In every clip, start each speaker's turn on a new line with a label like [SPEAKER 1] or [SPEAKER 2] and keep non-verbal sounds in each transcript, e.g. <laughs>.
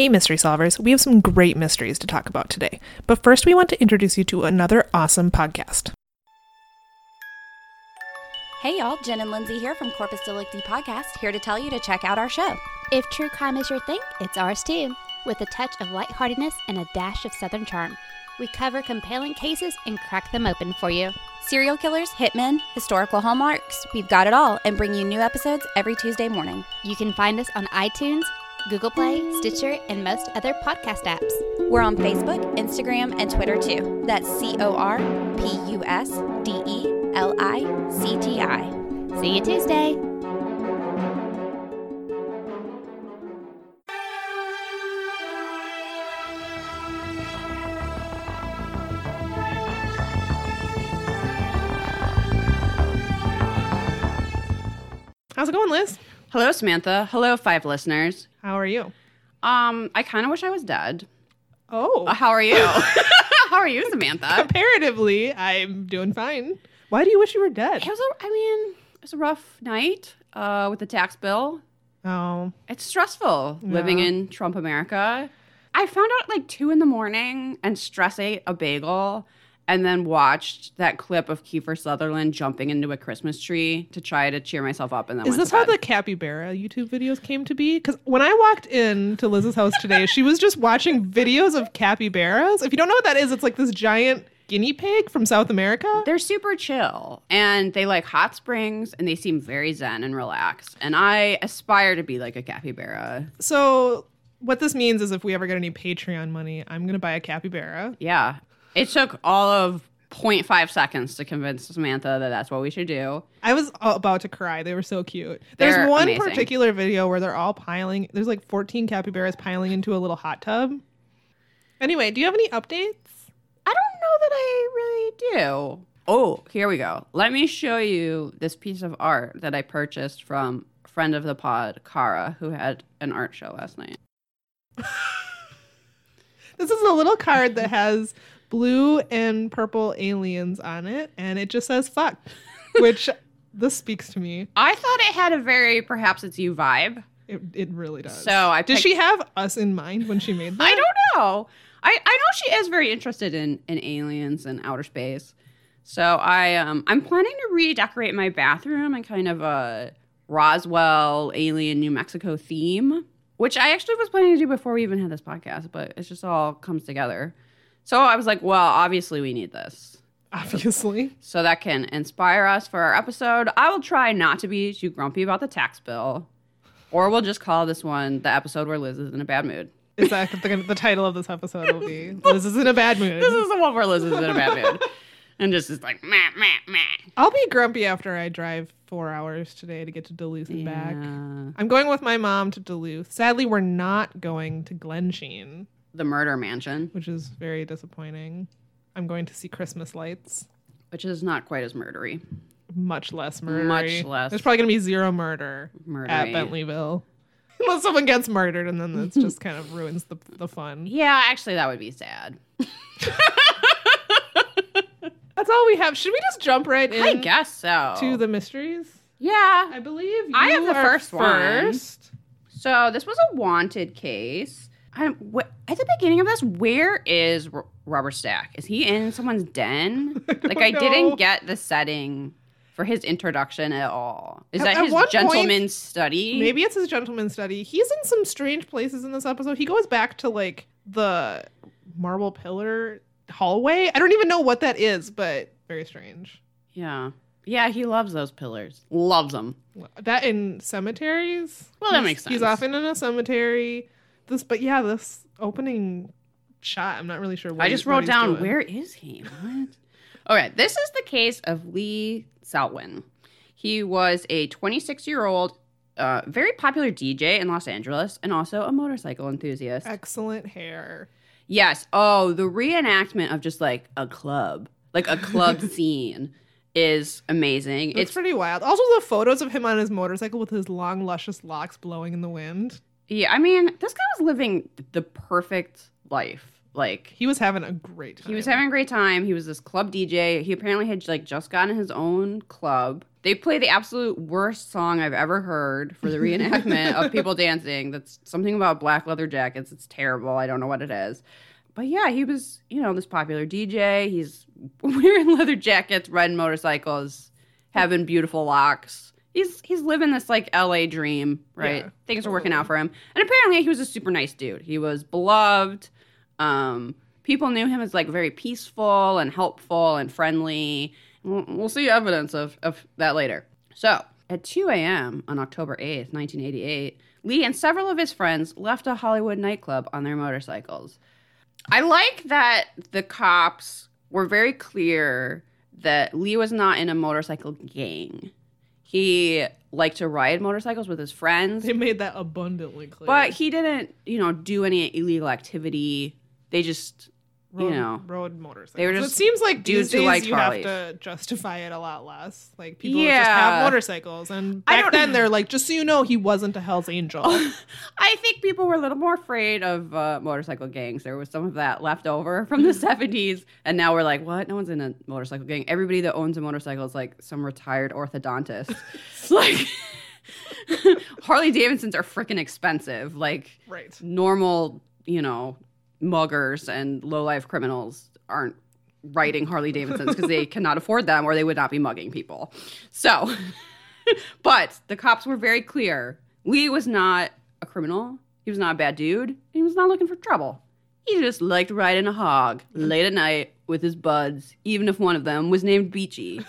[SPEAKER 1] Hey, mystery solvers, we have some great mysteries to talk about today. But first, we want to introduce you to another awesome podcast.
[SPEAKER 2] Hey y'all, Jen and Lindsay here from Corpus Delicti Podcast, here to tell you to check out our show.
[SPEAKER 3] If true crime is your thing, it's ours too, with a touch of lightheartedness and a dash of southern charm. We cover compelling cases and crack them open for you.
[SPEAKER 2] Serial killers, hitmen, historical hallmarks, we've got it all and bring you new episodes every Tuesday morning.
[SPEAKER 3] You can find us on iTunes, Google Play, Stitcher, and most other podcast apps.
[SPEAKER 2] We're on Facebook, Instagram, and Twitter too. That's C O R P U S D E L I C T I.
[SPEAKER 3] See you Tuesday.
[SPEAKER 1] How's it going, Liz?
[SPEAKER 4] Hello, Samantha. Hello, five listeners.
[SPEAKER 1] How are you?
[SPEAKER 4] Um, I kind of wish I was dead.
[SPEAKER 1] Oh,
[SPEAKER 4] Uh, how are you? <laughs> <laughs> how are you, Samantha?
[SPEAKER 1] comparatively, I'm doing fine. Why do you wish you were dead?
[SPEAKER 4] It was a, I mean, it was a rough night uh, with the tax bill.
[SPEAKER 1] Oh,
[SPEAKER 4] It's stressful living in Trump America. I found out at like two in the morning and stress ate a bagel and then watched that clip of Kiefer Sutherland jumping into a Christmas tree to try to cheer myself up. And then
[SPEAKER 1] is this how the capybara YouTube videos came to be? Because when I walked in to Liz's house today, she was just watching videos of capybaras. If you don't know what that is, it's like this giant guinea pig from South America.
[SPEAKER 4] They're super chill and they like hot springs and they seem very zen and relaxed. And I aspire to be like a capybara.
[SPEAKER 1] So what this means is if we ever get any Patreon money, I'm gonna buy a capybara.
[SPEAKER 4] Yeah. It took all of 0.5 seconds to convince Samantha that that's what we should do.
[SPEAKER 1] I was about to cry. They were so cute. There's
[SPEAKER 4] They're
[SPEAKER 1] one
[SPEAKER 4] amazing.
[SPEAKER 1] particular video where they're all piling. There's like 14 capybaras piling into a little hot tub. Anyway, do you have any updates?
[SPEAKER 4] I don't know that I really do. Oh, here we go. Let me show you this piece of art that I purchased from friend of the pod, Kara, who had an art show last night. <laughs>
[SPEAKER 1] This is a little card that has blue and purple aliens on it, and it just says "fuck," which <laughs> this speaks to me.
[SPEAKER 4] I thought it had a very perhaps it's you vibe.
[SPEAKER 1] It, it really does.
[SPEAKER 4] So I
[SPEAKER 1] Did she have us in mind when she made <laughs> that?
[SPEAKER 4] I don't know. I, I know she is very interested in, in aliens and outer space. So I um I'm planning to redecorate my bathroom in kind of a Roswell alien New Mexico theme, which I actually was planning to do before we even had this podcast, but it just all comes together. So I was like, well, obviously we need this.
[SPEAKER 1] Obviously.
[SPEAKER 4] So that can inspire us for our episode. I will try not to be too grumpy about the tax bill. Or we'll just call this one the episode where Liz is in a bad mood.
[SPEAKER 1] Is that the, the title of this episode will be <laughs> Liz is in a bad mood.
[SPEAKER 4] This is the one where Liz is in a bad mood. And just is like, meh, meh, meh.
[SPEAKER 1] I'll be grumpy after I drive four hours today to get to Duluth and back. I'm going with my mom to Duluth. Sadly, we're not going to Glensheen,
[SPEAKER 4] The murder mansion,
[SPEAKER 1] which is very disappointing. I'm going to see Christmas lights.
[SPEAKER 4] which is not quite as murdery.
[SPEAKER 1] Much less murder.
[SPEAKER 4] Much less.
[SPEAKER 1] There's probably going to be zero murder at Bentleyville. <laughs> Unless someone gets murdered and then it's just kind of ruins the, the fun.
[SPEAKER 4] Yeah, actually, that would be sad. <laughs>
[SPEAKER 1] That's all we have. Should we just jump right in
[SPEAKER 4] I guess so.
[SPEAKER 1] to the mysteries?
[SPEAKER 4] yeah.
[SPEAKER 1] I believe you
[SPEAKER 4] I have the
[SPEAKER 1] are
[SPEAKER 4] first one.
[SPEAKER 1] first.
[SPEAKER 4] So this was a wanted case. I'm, wh- at the beginning of this, where is R- Robert Stack? Is he in someone's den? <laughs> like I
[SPEAKER 1] know.
[SPEAKER 4] didn't get the setting for his introduction at all. Is
[SPEAKER 1] At-
[SPEAKER 4] that his
[SPEAKER 1] one point-
[SPEAKER 4] gentleman's study?
[SPEAKER 1] Maybe it's his gentleman study. He's in some strange places in this episode. He goes back to like the marble pillar hallway. I don't even know what that is, but very strange.
[SPEAKER 4] Yeah. Yeah, he loves those pillars. Loves them.
[SPEAKER 1] That in cemeteries.
[SPEAKER 4] Well, that
[SPEAKER 1] He's-
[SPEAKER 4] makes sense.
[SPEAKER 1] He's often in a cemetery. This, but yeah, this opening shot. I'm not really sure. What
[SPEAKER 4] I just wrote down
[SPEAKER 1] doing.
[SPEAKER 4] where is he? What? okay, this is the case of Lee Salwin. He was a 26 year old, uh, very popular DJ in Los Angeles, and also a motorcycle enthusiast.
[SPEAKER 1] Excellent hair.
[SPEAKER 4] Yes. Oh, the reenactment of just like a club, like a club <laughs> scene, is amazing.
[SPEAKER 1] It's,
[SPEAKER 4] It's
[SPEAKER 1] pretty wild. Also, the photos of him on his motorcycle with his long, luscious locks blowing in the wind.
[SPEAKER 4] Yeah. I mean, this guy was living the perfect life. Like
[SPEAKER 1] He was having a great time.
[SPEAKER 4] he was having a great time. He was this club DJ. He apparently had like just gotten his own club. They play the absolute worst song I've ever heard for the reenactment of <laughs> people dancing. That's something about black leather jackets. It's terrible. I don't know what it is. But yeah, he was, you know, this popular DJ. He's <laughs> wearing leather jackets, riding motorcycles, having beautiful locks. He's he's living this like LA dream, right?
[SPEAKER 1] Yeah,
[SPEAKER 4] Things are working out for him. And apparently he was a super nice dude. He was beloved. Um, people knew him as like very peaceful and helpful and friendly. We'll, we'll see evidence of, of that later. So, at 2 a.m. on October 8th, 1988, Lee and several of his friends left a Hollywood nightclub on their motorcycles. I like that the cops were very clear that Lee was not in a motorcycle gang. He liked to ride motorcycles with his friends,
[SPEAKER 1] They made that abundantly clear.
[SPEAKER 4] but he didn't, you know, do any illegal activity. They just,
[SPEAKER 1] rode,
[SPEAKER 4] you know,
[SPEAKER 1] rode motorcycles.
[SPEAKER 4] they were
[SPEAKER 1] it seems like
[SPEAKER 4] dudes
[SPEAKER 1] these days you have to justify it a lot less. Like people just have motorcycles, and back then they're like, just so you know, he wasn't a Hell's Angel. <laughs>
[SPEAKER 4] I think people were a little more afraid of uh, motorcycle gangs. There was some of that left over <laughs> from the 70s. And now we're like, what? No one's in a motorcycle gang. Everybody that owns a motorcycle is like some retired orthodontist. <laughs> like, Harley Davidsons are freaking expensive. Like,
[SPEAKER 1] right.
[SPEAKER 4] normal, you know, muggers and low life criminals aren't riding Harley Davidsons because they cannot afford them or they would not be mugging people. So, <laughs> but the cops were very clear. Lee was not a criminal. He was not a bad dude. He was not looking for trouble. He just liked riding a hog late at night with his buds, even if one of them was named Beachy.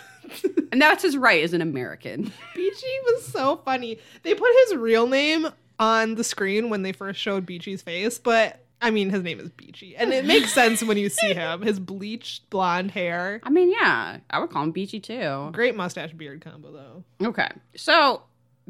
[SPEAKER 4] and that's his right as an American. <laughs>
[SPEAKER 1] Beachy was so funny. They put his real name on the screen when they first showed Beachy's face, but I mean, his name is Beachy, and it makes <laughs> sense when you see him. His bleached blonde hair,
[SPEAKER 4] I mean, yeah, I would call him Beachy too.
[SPEAKER 1] great mustache beard combo though.
[SPEAKER 4] Okay. So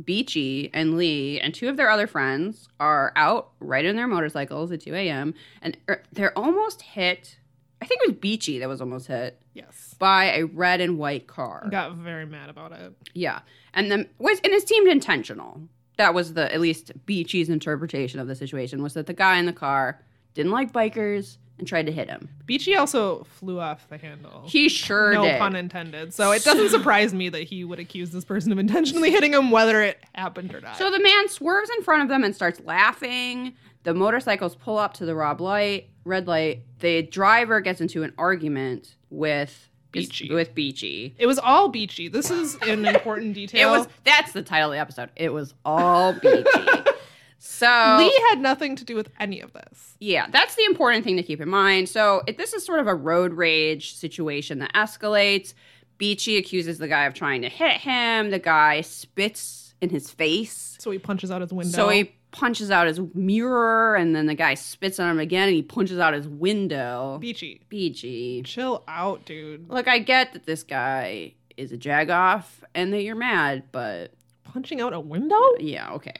[SPEAKER 4] Beachy and Lee and two of their other friends are out riding their motorcycles at 2 a.m. and er, they're almost hit. I think it was Beachy that was almost hit
[SPEAKER 1] Yes,
[SPEAKER 4] by a red and white car.
[SPEAKER 1] got very mad about it.
[SPEAKER 4] Yeah. And then was and it seemed intentional. That was the at least Beachy's interpretation of the situation was that the guy in the car didn't like bikers and tried to hit him.
[SPEAKER 1] Beachy also flew off the handle.
[SPEAKER 4] He sure
[SPEAKER 1] no
[SPEAKER 4] did.
[SPEAKER 1] pun intended. So it doesn't <laughs> surprise me that he would accuse this person of intentionally hitting him, whether it happened or not.
[SPEAKER 4] So the man swerves in front of them and starts laughing. The motorcycles pull up to the rob light, red light. The driver gets into an argument with
[SPEAKER 1] Beachy.
[SPEAKER 4] With Beachy.
[SPEAKER 1] it was all Beachy. This is an important <laughs>
[SPEAKER 4] It
[SPEAKER 1] detail.
[SPEAKER 4] was that's the title of the episode. It was all Beachy. <laughs> so
[SPEAKER 1] Lee had nothing to do with any of this.
[SPEAKER 4] Yeah, that's the important thing to keep in mind. So it, this is sort of a road rage situation that escalates. Beachy accuses the guy of trying to hit him. The guy spits in his face.
[SPEAKER 1] So he punches out his window.
[SPEAKER 4] So he punches out his mirror, and then the guy spits on him again, and he punches out his window.
[SPEAKER 1] Beachy.
[SPEAKER 4] Beachy.
[SPEAKER 1] Chill out, dude.
[SPEAKER 4] Look, I get that this guy is a jagoff and that you're mad, but
[SPEAKER 1] Punching out a window?
[SPEAKER 4] yeah, okay.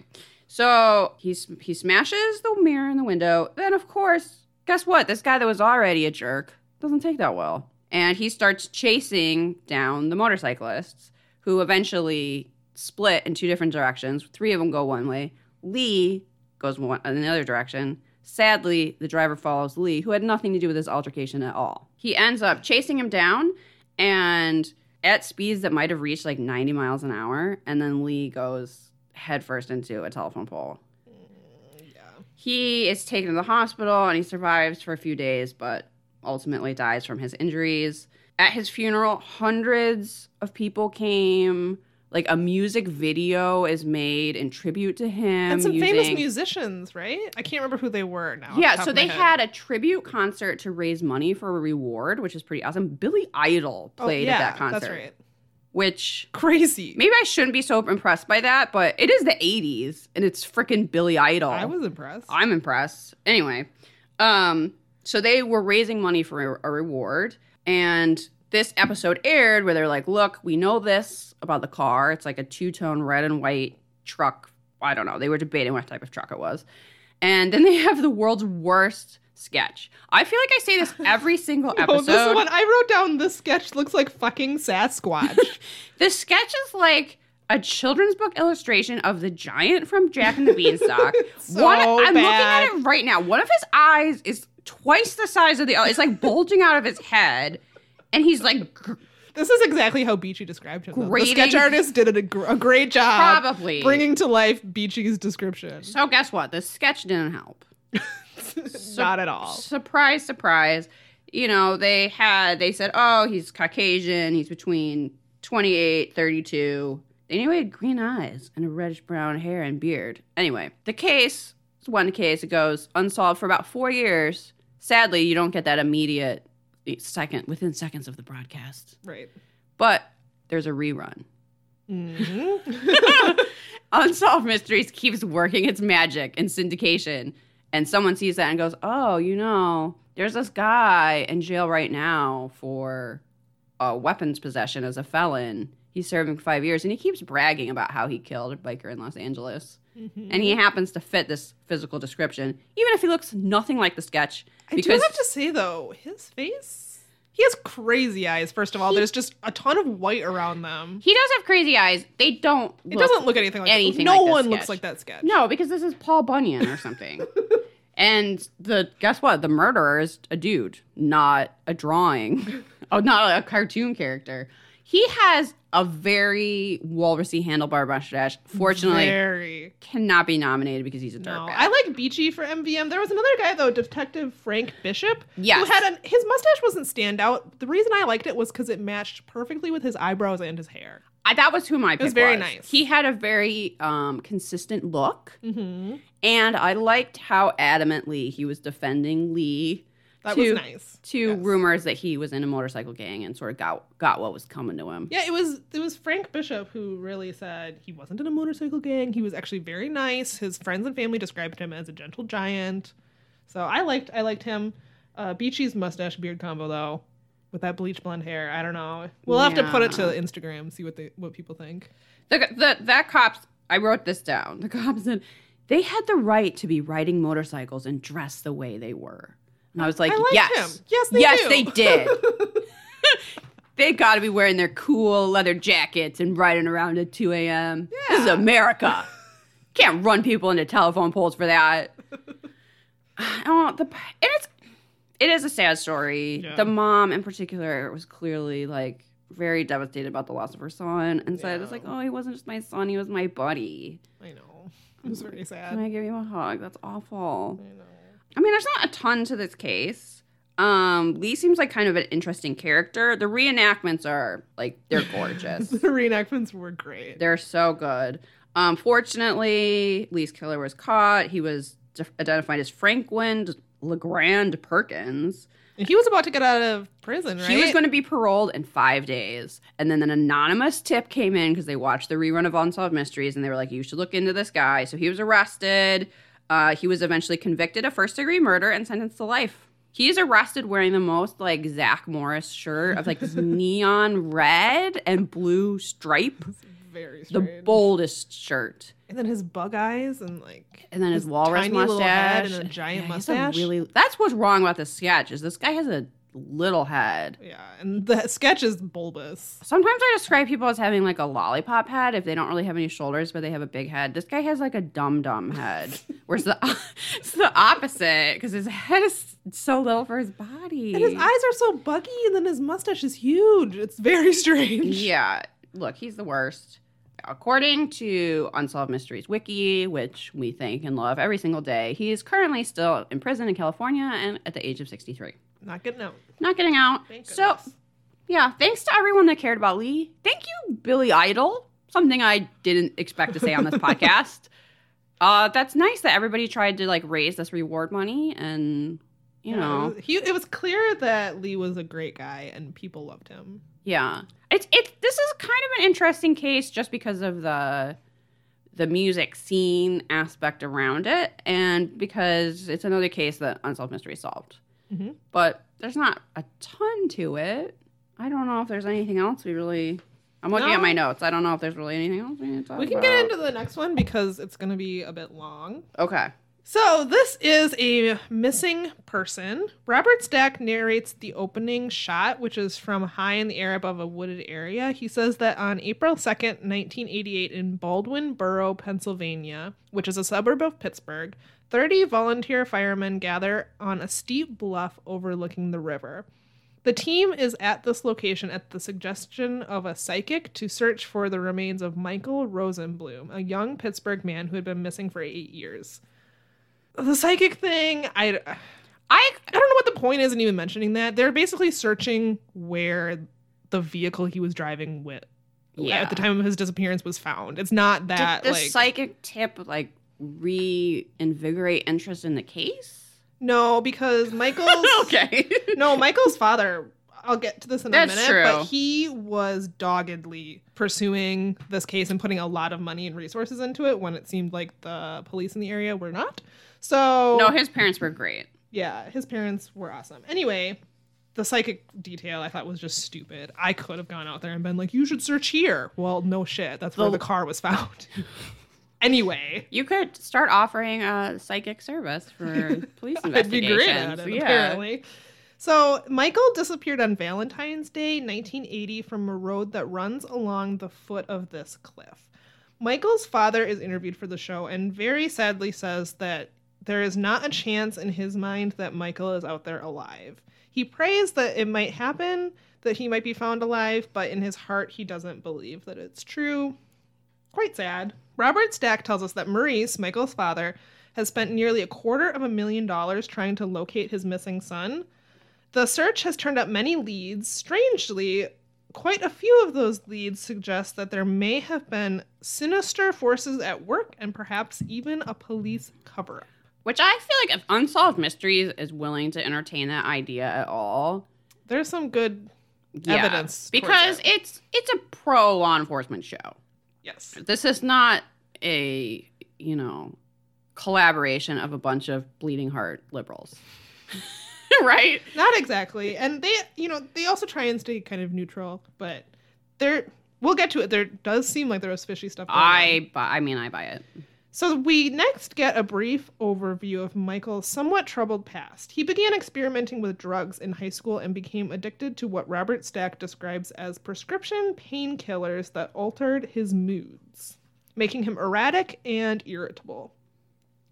[SPEAKER 4] So he he smashes the mirror in the window. Then, of course, guess what? This guy that was already a jerk doesn't take that well, and he starts chasing down the motorcyclists, who eventually split in two different directions. Three of them go one way. Lee goes in the other direction. Sadly, the driver follows Lee, who had nothing to do with this altercation at all. He ends up chasing him down, and at speeds that might have reached like 90 miles an hour, and then Lee goes headfirst into a telephone pole. Mm, yeah. He is taken to the hospital and he survives for a few days, but ultimately dies from his injuries. At his funeral, hundreds of people came. Like a music video is made in tribute to him.
[SPEAKER 1] and some famous musicians, right? I can't remember who they were now.
[SPEAKER 4] yeah,
[SPEAKER 1] the
[SPEAKER 4] so they had a tribute concert to raise money for a reward, which is pretty awesome. Billy Idol
[SPEAKER 1] Oh,
[SPEAKER 4] played
[SPEAKER 1] yeah,
[SPEAKER 4] at that concert,
[SPEAKER 1] That's right.
[SPEAKER 4] which
[SPEAKER 1] Crazy.
[SPEAKER 4] maybe I shouldn't be so impressed by that, but it is the 80s and it's freaking Billy Idol.
[SPEAKER 1] I was impressed.
[SPEAKER 4] I'm impressed. Anyway, um, so they were raising money for a, a reward, and this episode aired where they're like, "Look, we know this about the car. It's like a two tone red and white truck. I don't know. They were debating what type of truck it was, and then they <laughs> have the world's worst sketch. I feel like I say this every <laughs> single
[SPEAKER 1] Oh,
[SPEAKER 4] episode.
[SPEAKER 1] this one I wrote down. This sketch looks like fucking Sasquatch. <laughs>
[SPEAKER 4] The sketch is like a children's book illustration of the giant from Jack and the Beanstalk.
[SPEAKER 1] So
[SPEAKER 4] One, I'm looking at it right now. One of his eyes is twice the size of the other. it's like bulging out of his head and he's like
[SPEAKER 1] This is exactly how Beachy described him. though. The sketch artist did a, gr- a great job
[SPEAKER 4] Probably.
[SPEAKER 1] bringing to life Beachy's description.
[SPEAKER 4] so guess what the sketch didn't help <laughs>
[SPEAKER 1] Not at all.
[SPEAKER 4] surprise surprise you know they had they said oh he's caucasian he's between 28 32 they knew he had green eyes and a reddish brown hair and beard anyway the case is one case it goes unsolved for about four years sadly you don't get that immediate second within seconds of the broadcast
[SPEAKER 1] Right.
[SPEAKER 4] but there's a rerun
[SPEAKER 1] Mhm. <laughs>
[SPEAKER 4] Unsolved Mysteries keeps working its magic in syndication. And someone sees that and goes, Oh, you know, there's this guy in jail right now for uh, weapons possession as a felon. He's serving five years and he keeps bragging about how he killed a biker in Los Angeles. And he happens to fit this physical description, even if he looks nothing like the sketch.
[SPEAKER 1] I do have to say though, his face. He has crazy eyes. First of all,
[SPEAKER 4] He-
[SPEAKER 1] there's just a ton of white around them.
[SPEAKER 4] he does have crazy eyes. They don't.
[SPEAKER 1] It doesn't look anything like
[SPEAKER 4] anything
[SPEAKER 1] No
[SPEAKER 4] like
[SPEAKER 1] one looks like that sketch.
[SPEAKER 4] No, because this is Paul Bunyan or something. <laughs> and the guess what? The murderer is a dude, not a drawing. <laughs> oh, not a cartoon character. He has a very walrusy handlebar mustache. Fortunately,
[SPEAKER 1] Very.
[SPEAKER 4] cannot be nominated because he's a
[SPEAKER 1] No,
[SPEAKER 4] dirtbag.
[SPEAKER 1] I like Beachy for MVM. There was another guy though, Detective Frank Bishop.
[SPEAKER 4] Yes.
[SPEAKER 1] Who had an, his mustache wasn't stand out. The reason I liked it was because it matched perfectly with his eyebrows and his hair.
[SPEAKER 4] I, that was who my pick
[SPEAKER 1] was very nice.
[SPEAKER 4] He had a very um, consistent look,
[SPEAKER 1] Mm-hmm.
[SPEAKER 4] and I liked how adamantly he was defending Lee
[SPEAKER 1] That
[SPEAKER 4] to,
[SPEAKER 1] was nice.
[SPEAKER 4] to
[SPEAKER 1] Yes.
[SPEAKER 4] rumors that he was in a motorcycle gang and sort of got got what was coming to him.
[SPEAKER 1] Yeah, it was it was Frank Bishop who really said he wasn't in a motorcycle gang. He was actually very nice. His friends and family described him as a gentle giant. So I liked I liked him. Uh, Beachy's mustache beard combo though, with that bleach blonde hair. I don't know. We'll have to put it to
[SPEAKER 4] Yeah.
[SPEAKER 1] Instagram, see what they what people think.
[SPEAKER 4] The, the that cops I wrote this down. The cops said they had the right to be riding motorcycles and dress the way they were. And I was like,
[SPEAKER 1] I
[SPEAKER 4] yes,
[SPEAKER 1] him. Yes, they
[SPEAKER 4] yes,
[SPEAKER 1] do.
[SPEAKER 4] they did. <laughs> <laughs> they got to be wearing their cool leather jackets and riding around at 2 a.m. This is America. <laughs> Can't run people into telephone poles for that. oh, the and it's it is a sad story.
[SPEAKER 1] Yeah.
[SPEAKER 4] The mom, in particular, was clearly like very devastated about the loss of her son, and said, "It's like, oh, he wasn't just my son; he was my buddy.
[SPEAKER 1] I know. It was very
[SPEAKER 4] Can
[SPEAKER 1] sad.
[SPEAKER 4] I give you a hug? That's awful."
[SPEAKER 1] I know.
[SPEAKER 4] I mean, there's not a ton to this case. Um, Lee seems like kind of an interesting character. The reenactments are like they're gorgeous. <laughs>
[SPEAKER 1] the reenactments were great.
[SPEAKER 4] they're so good. Um, fortunately, Lee's killer was caught. He was de- identified as Franklin Legrand Perkins.
[SPEAKER 1] He was about to get out of prison, right?
[SPEAKER 4] He was going to be paroled in five days. And then an anonymous tip came in because they watched the rerun of Unsolved Mysteries and they were like, you should look into this guy. So he was arrested. Uh, he was eventually convicted of first degree murder and sentenced to life. He is arrested wearing the most like Zach Morris shirt of like this <laughs> neon red and blue stripe,
[SPEAKER 1] very
[SPEAKER 4] the boldest shirt.
[SPEAKER 1] and then his bug eyes and like
[SPEAKER 4] And then his, walrus
[SPEAKER 1] tiny
[SPEAKER 4] mustache
[SPEAKER 1] head and a giant
[SPEAKER 4] Yeah, he's a
[SPEAKER 1] mustache.
[SPEAKER 4] Really, that's what's wrong about this sketch. Is this guy has a little head.
[SPEAKER 1] yeah, and the sketch is bulbous.
[SPEAKER 4] Sometimes I describe people as having like a lollipop head if they don't really have any shoulders, but they have a big head. This guy has like a dum dum head, <laughs> whereas the <laughs> it's the opposite because his head is so little for his body.
[SPEAKER 1] And his eyes are so buggy, and then his mustache is huge. It's very <laughs> strange.
[SPEAKER 4] Yeah, look, he's the worst. According to Unsolved Mysteries Wiki, which we thank and love every single day, he is currently still in prison in California and at the age of 63.
[SPEAKER 1] Not getting out.
[SPEAKER 4] Not getting out.
[SPEAKER 1] Thank
[SPEAKER 4] so, yeah, thanks to everyone that cared about Lee. Thank you, Billy Idol. Something I didn't expect to say on this <laughs> podcast. Uh, that's nice that everybody tried to like raise this reward money and you
[SPEAKER 1] Yeah,
[SPEAKER 4] know
[SPEAKER 1] it was, he, it was clear that Lee was a great guy, and people loved him.
[SPEAKER 4] Yeah. It's it's this is kind of an interesting case just because of the the music scene aspect around it and because it's another case that Unsolved Mystery solved.
[SPEAKER 1] Mhm.
[SPEAKER 4] But there's not a ton to it. I don't know if there's anything else we really I'm looking
[SPEAKER 1] No.
[SPEAKER 4] at my notes. I don't know if there's really anything else we need to talk
[SPEAKER 1] We can
[SPEAKER 4] about.
[SPEAKER 1] get into the next one because it's going to be a bit long.
[SPEAKER 4] Okay.
[SPEAKER 1] So, this is a missing person. Robert Stack narrates the opening shot, which is from high in the air above a wooded area. He says that on April 2nd, 1988, in Baldwin Borough, Pennsylvania, which is a suburb of Pittsburgh, 30 volunteer firemen gather on a steep bluff overlooking the river. The team is at this location at the suggestion of a psychic to search for the remains of Michael Rosenblum, a young Pittsburgh man who had been missing for eight years the psychic thing i
[SPEAKER 4] I
[SPEAKER 1] i don't know what the point is in even mentioning that they're basically searching where the vehicle he was driving with
[SPEAKER 4] Yeah.
[SPEAKER 1] at the time of his disappearance was found it's not that
[SPEAKER 4] did the
[SPEAKER 1] like
[SPEAKER 4] psychic tip like reinvigorate interest in the case?
[SPEAKER 1] no because michael's <laughs>
[SPEAKER 4] okay.
[SPEAKER 1] no michael's father i'll get to this in a
[SPEAKER 4] That's
[SPEAKER 1] minute
[SPEAKER 4] true.
[SPEAKER 1] but he was doggedly pursuing this case and putting a lot of money and resources into it when it seemed like the police in the area were not so
[SPEAKER 4] no, his parents were great.
[SPEAKER 1] yeah, his parents were awesome. Anyway, the psychic detail I thought was just stupid. I could have gone out there and been like, "You should search here." Well, no shit. That's where
[SPEAKER 4] The-
[SPEAKER 1] the car was found. <laughs> anyway,
[SPEAKER 4] You could start offering a psychic service for <laughs> police
[SPEAKER 1] I'd
[SPEAKER 4] investigations.
[SPEAKER 1] be great
[SPEAKER 4] yeah.
[SPEAKER 1] Apparently. So Michael disappeared on Valentine's Day, 1980, from a road that runs along the foot of this cliff. Michael's father is interviewed for the show and very sadly says that there is not a chance in his mind that Michael is out there alive. He prays that it might happen, that he might be found alive, but in his heart, he doesn't believe that it's true. Quite sad. Robert Stack tells us that Maurice, Michael's father, has spent nearly a quarter of a million dollars trying to locate his missing son. The search has turned up many leads. Strangely, quite a few of those leads suggest that there may have been sinister forces at work and perhaps even a police cover up.
[SPEAKER 4] Which I feel like if Unsolved Mysteries is willing to entertain that idea at all,
[SPEAKER 1] There's some good
[SPEAKER 4] yeah,
[SPEAKER 1] evidence.
[SPEAKER 4] because
[SPEAKER 1] it.
[SPEAKER 4] it's it's a pro law enforcement show.
[SPEAKER 1] Yes.
[SPEAKER 4] This is not a you know collaboration of a bunch of bleeding heart liberals, <laughs> right?
[SPEAKER 1] Not exactly. And they, you know, they also try and stay kind of neutral, but there we'll get to it. There does seem like there was fishy stuff going on.
[SPEAKER 4] I buy, I mean I buy it.
[SPEAKER 1] So we next get a brief overview of Michael's somewhat troubled past. He began experimenting with drugs in high school and became addicted to what Robert Stack describes as prescription painkillers that altered his moods, making him erratic and irritable.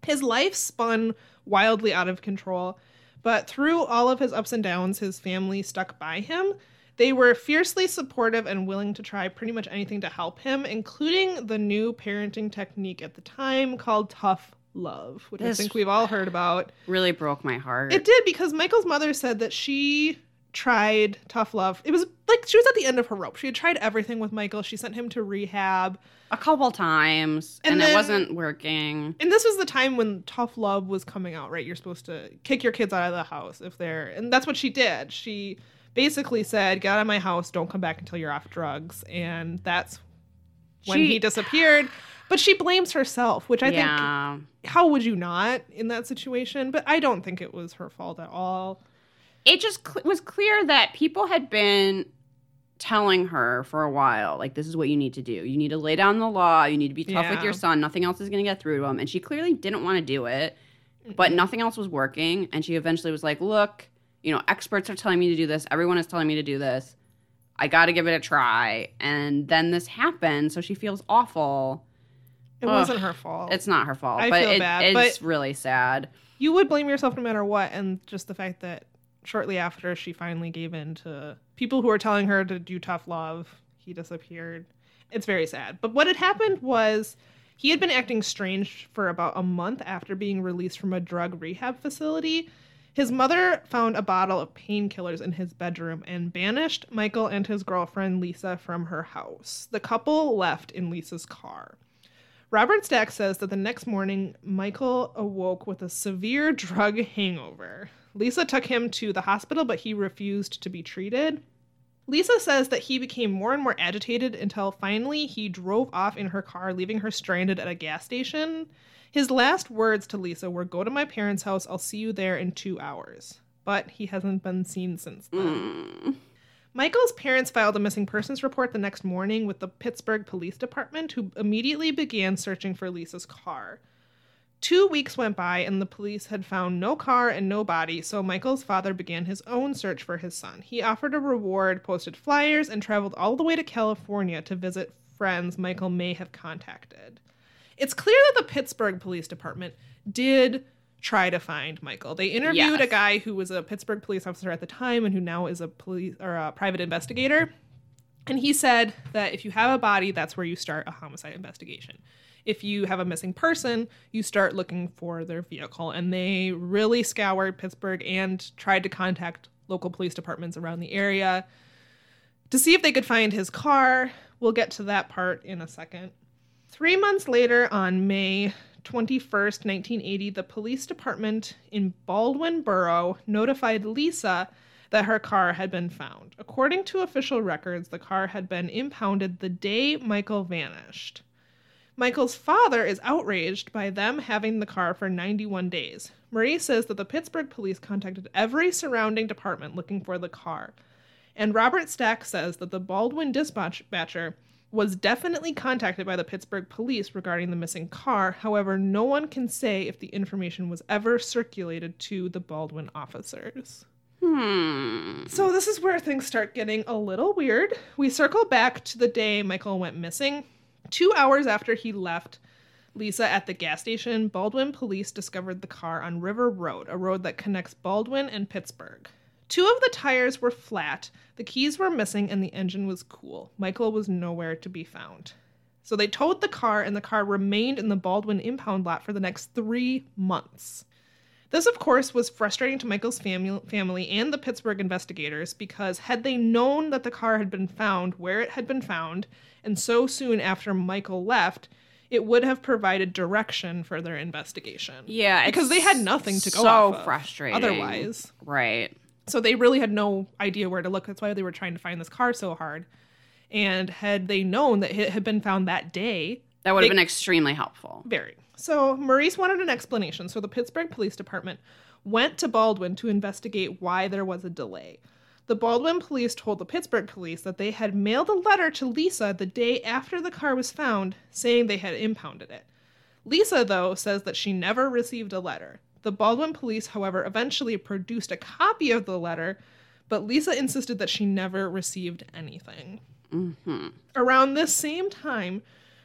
[SPEAKER 1] His life spun wildly out of control, but through all of his ups and downs, his family stuck by him. They were fiercely supportive and willing to try pretty much anything to help him, including the new parenting technique at the time called tough love, which
[SPEAKER 4] This-
[SPEAKER 1] I think we've all heard about.
[SPEAKER 4] Really broke my heart.
[SPEAKER 1] It did because Michael's mother said that she tried tough love. It was like she was at the end of her rope. She had tried everything with Michael. She sent him to rehab.
[SPEAKER 4] a couple times,
[SPEAKER 1] And
[SPEAKER 4] and,
[SPEAKER 1] then-
[SPEAKER 4] it wasn't working.
[SPEAKER 1] And this was the time when tough love was coming out, right? You're supposed to kick your kids out of the house if they're, and that's what she did. She basically said, "Get out of my house. Don't come back until you're off drugs." And that's when
[SPEAKER 4] She-
[SPEAKER 1] he disappeared. But she blames herself, which I
[SPEAKER 4] yeah.
[SPEAKER 1] think, how would you not in that situation? But I don't think it was her fault at all.
[SPEAKER 4] it just cl- was clear that people had been telling her for a while like this is what you need to do you need to lay down the law you need to be tough with your son nothing else is going to get through to him and she clearly didn't want to do it but nothing else was working and she eventually was like look you know experts are telling me to do this everyone is telling me to do this. I got to give it a try. And then this happened so she feels awful.
[SPEAKER 1] It
[SPEAKER 4] Ugh.
[SPEAKER 1] wasn't her fault.
[SPEAKER 4] it's not her fault
[SPEAKER 1] I
[SPEAKER 4] but
[SPEAKER 1] feel
[SPEAKER 4] it-
[SPEAKER 1] bad,
[SPEAKER 4] it's
[SPEAKER 1] but-
[SPEAKER 4] really sad.
[SPEAKER 1] you would blame yourself no matter what and just the fact that shortly after she finally gave in to people who were telling her to do tough love he disappeared. It's very sad. But what had happened was he had been acting strange for about a month after being released from a drug rehab facility his mother found a bottle of painkillers in his bedroom and banished michael and his girlfriend lisa from her house the couple left in lisa's car Robert Stack says that the next morning, Michael awoke with a severe drug hangover. Lisa took him to the hospital, but he refused to be treated. Lisa says that he became more and more agitated until finally he drove off in her car, leaving her stranded at a gas station. His last words to Lisa were, Go to my parents' house, I'll see you there in two hours. But he hasn't been seen since then.
[SPEAKER 4] Mm.
[SPEAKER 1] Michael's parents filed a missing persons report the next morning with the Pittsburgh Police Department, who immediately began searching for Lisa's car. Two weeks went by and the police had found no car and no body, so Michael's father began his own search for his son. He offered a reward, posted flyers, and traveled all the way to California to visit friends Michael may have contacted. It's clear that the Pittsburgh Police Department did try to find Michael. They interviewed
[SPEAKER 4] Yes.
[SPEAKER 1] a guy who was a Pittsburgh police officer at the time and who now is a police or a private investigator. And he said that if you have a body, that's where you start a homicide investigation. If you have a missing person, you start looking for their vehicle. And they really scoured Pittsburgh and tried to contact local police departments around the area to see if they could find his car. We'll get to that part in a second. Three months later, on May 21st, 1980, the police department in Baldwin Borough notified Lisa that her car had been found. According to official records, the car had been impounded the day Michael vanished. Michael's father is outraged by them having the car for 91 days. Marie says that the Pittsburgh police contacted every surrounding department looking for the car. And Robert Stack says that the Baldwin dispatcher was definitely contacted by the Pittsburgh police regarding the missing car. However, no one can say if the information was ever circulated to the Baldwin officers.
[SPEAKER 4] Hmm.
[SPEAKER 1] So this is where things start getting a little weird. We circle back to the day Michael went missing. Two hours after he left Lisa at the gas station, Baldwin police discovered the car on River Road, a road that connects Baldwin and Pittsburgh. Two of the tires were flat, the keys were missing, and the engine was cool. Michael was nowhere to be found. So they towed the car, and the car remained in the Baldwin impound lot for the next three months. This, of course, was frustrating to Michael's family, family and the Pittsburgh investigators because had they known that the car had been found where it had been found, and so soon after Michael left, it would have provided direction for their investigation.
[SPEAKER 4] Yeah,
[SPEAKER 1] because they had nothing to go
[SPEAKER 4] so
[SPEAKER 1] off of
[SPEAKER 4] frustrating.
[SPEAKER 1] Otherwise,
[SPEAKER 4] Right.
[SPEAKER 1] So they really had no idea where to look. That's why they were trying to find this car so hard. And had they known that it had been found that day,
[SPEAKER 4] That would have
[SPEAKER 1] They-
[SPEAKER 4] been extremely helpful.
[SPEAKER 1] very. So Maurice wanted an explanation. So the Pittsburgh Police Department went to Baldwin to investigate why there was a delay. The Baldwin police told the Pittsburgh police that they had mailed a letter to Lisa the day after the car was found saying they had impounded it. Lisa, though, says that she never received a letter. The Baldwin police, however, eventually produced a copy of the letter, but Lisa insisted that she never received anything. Mm-hmm. Around this same time,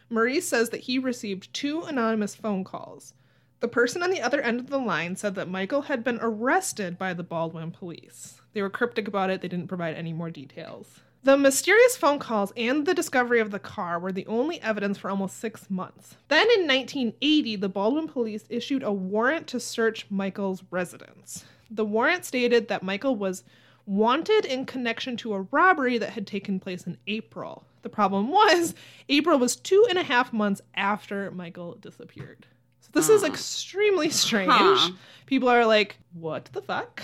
[SPEAKER 1] Maurice says that he received two anonymous phone calls. The person on the other end of the line said that Michael had been arrested by the Baldwin police. They were cryptic about it, they didn't provide any more details. The mysterious phone calls and the discovery of the car were the only evidence for almost six months. Then in 1980, the Baldwin police issued a warrant to search Michael's residence. The warrant stated that Michael was wanted in connection to a robbery that had taken place in April. The problem was, <laughs> April was two and a half months after Michael disappeared. So this is extremely strange.
[SPEAKER 4] Huh.
[SPEAKER 1] People are like, what the fuck?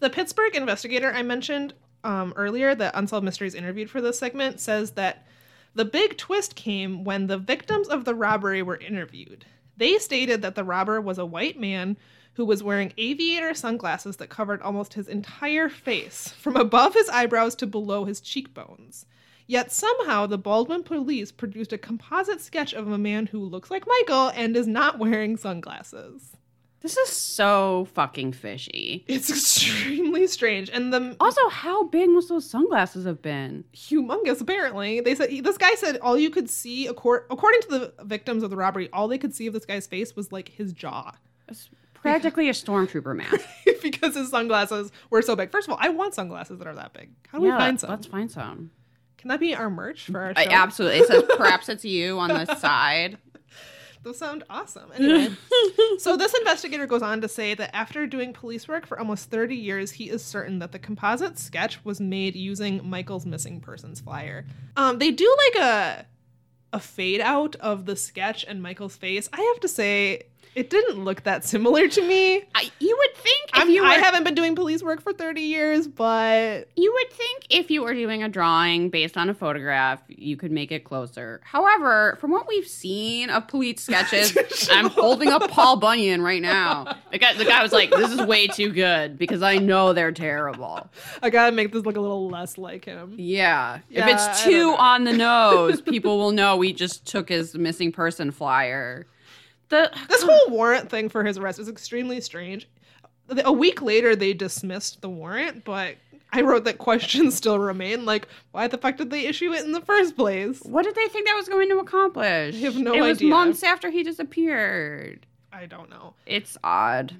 [SPEAKER 1] The Pittsburgh investigator I mentioned um, earlier, that Unsolved Mysteries interviewed for this segment, says that the big twist came when the victims of the robbery were interviewed. They stated that the robber was a white man who was wearing aviator sunglasses that covered almost his entire face, from above his eyebrows to below his cheekbones. Yet somehow the Baldwin police produced a composite sketch of a man who looks like Michael and is not wearing sunglasses.
[SPEAKER 4] This is so fucking fishy.
[SPEAKER 1] It's <laughs> extremely strange. And the
[SPEAKER 4] Also, how big must those sunglasses have been?
[SPEAKER 1] humongous apparently they said this guy said all you could see accor- according to the victims of the robbery all they could see of this guy's face was like his jaw
[SPEAKER 4] It's practically a stormtrooper mask. <laughs>
[SPEAKER 1] because his sunglasses were so big first of all i want sunglasses that are that big how do we
[SPEAKER 4] Yeah,
[SPEAKER 1] find some
[SPEAKER 4] Let's find some.
[SPEAKER 1] can that be our merch for our show
[SPEAKER 4] I, absolutely. It says <laughs> perhaps it's you on the side.
[SPEAKER 1] Those sound awesome. Anyway. <laughs> So this investigator goes on to say that after doing police work for almost 30 years he is certain that the composite sketch was made using michael's missing persons flyer. Um, they do like a a fade out of the sketch and michael's face. I have to say it didn't look that similar to me
[SPEAKER 4] I, you would think if
[SPEAKER 1] I'm,
[SPEAKER 4] you were,
[SPEAKER 1] i haven't been doing police work for 30 years but
[SPEAKER 4] you would think if you were doing a drawing based on a photograph, you could make it closer. However, from what we've seen of police sketches, <laughs> I'm holding up Paul Bunyan right now. The guy, the guy was like, "This is way too good because I know they're terrible." <laughs>
[SPEAKER 1] i gotta make this look a little less like him
[SPEAKER 4] Yeah.
[SPEAKER 1] Yeah,
[SPEAKER 4] if it's too on the nose, <laughs> people will know we just took his missing person flyer. The
[SPEAKER 1] This oh. whole warrant thing for his arrest is extremely strange. A week later, they dismissed the warrant, but I wrote that questions still remain. Like, why the fuck did they issue it in the first place?
[SPEAKER 4] what did they think that was going to accomplish?
[SPEAKER 1] I have no
[SPEAKER 4] it was months after he disappeared.
[SPEAKER 1] I don't know.
[SPEAKER 4] It's odd.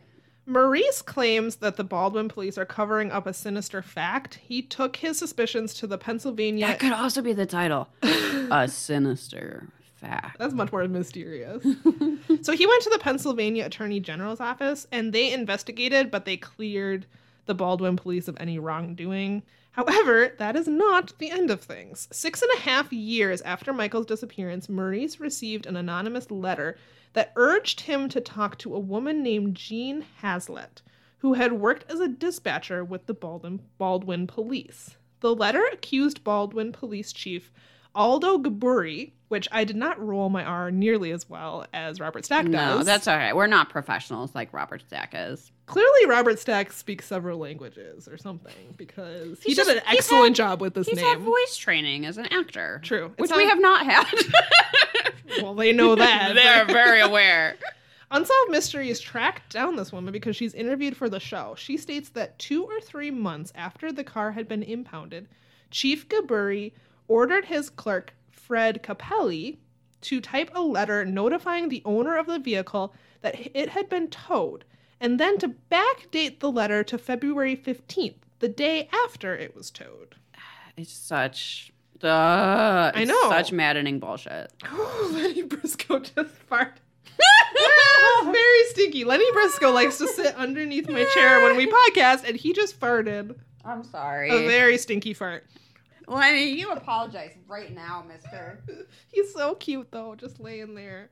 [SPEAKER 1] Maurice claims that the Baldwin police are covering up a sinister fact. He took his suspicions to the Pennsylvania.
[SPEAKER 4] That could also be the title. <laughs> a sinister fact.
[SPEAKER 1] That's much more mysterious. <laughs> so he went to the Pennsylvania Attorney General's office and they investigated, but they cleared the Baldwin police of any wrongdoing. However, that is not the end of things. Six and a half years after Michael's disappearance, Maurice received an anonymous letter that urged him to talk to a woman named Jean Hazlitt, who had worked as a dispatcher with the Baldwin, Baldwin police. The letter accused Baldwin police chief Aldo Gaburi, which I did not roll my R nearly as well as Robert Stack does.
[SPEAKER 4] No, that's all right. We're not professionals like Robert Stack is.
[SPEAKER 1] clearly Robert Stack speaks several languages or something because he
[SPEAKER 4] He's
[SPEAKER 1] did an excellent
[SPEAKER 4] had-
[SPEAKER 1] job with this
[SPEAKER 4] He's
[SPEAKER 1] name.
[SPEAKER 4] had voice training as an actor.
[SPEAKER 1] True. It
[SPEAKER 4] Which we have not had. <laughs> <laughs>
[SPEAKER 1] well, they know that.
[SPEAKER 4] They're very <laughs> aware.
[SPEAKER 1] Unsolved Mysteries tracked down this woman because she's interviewed for the show. She states that two or three months after the car had been impounded, Chief Gaburi ordered his clerk, Fred Capelli, to type a letter notifying the owner of the vehicle that it had been towed, and then to backdate the letter to February 15th, the day after it was towed. <sighs>
[SPEAKER 4] It's such. Uh,
[SPEAKER 1] I know.
[SPEAKER 4] Such maddening bullshit.
[SPEAKER 1] Oh, <gasps> Lenny Briscoe just farted. <laughs> Very stinky. Lenny Briscoe likes to sit underneath my chair when we <laughs> podcast, and he just farted.
[SPEAKER 4] I'm sorry.
[SPEAKER 1] A very stinky fart.
[SPEAKER 4] Lenny, you apologize right now, mister. <laughs>
[SPEAKER 1] He's so cute though, just laying there.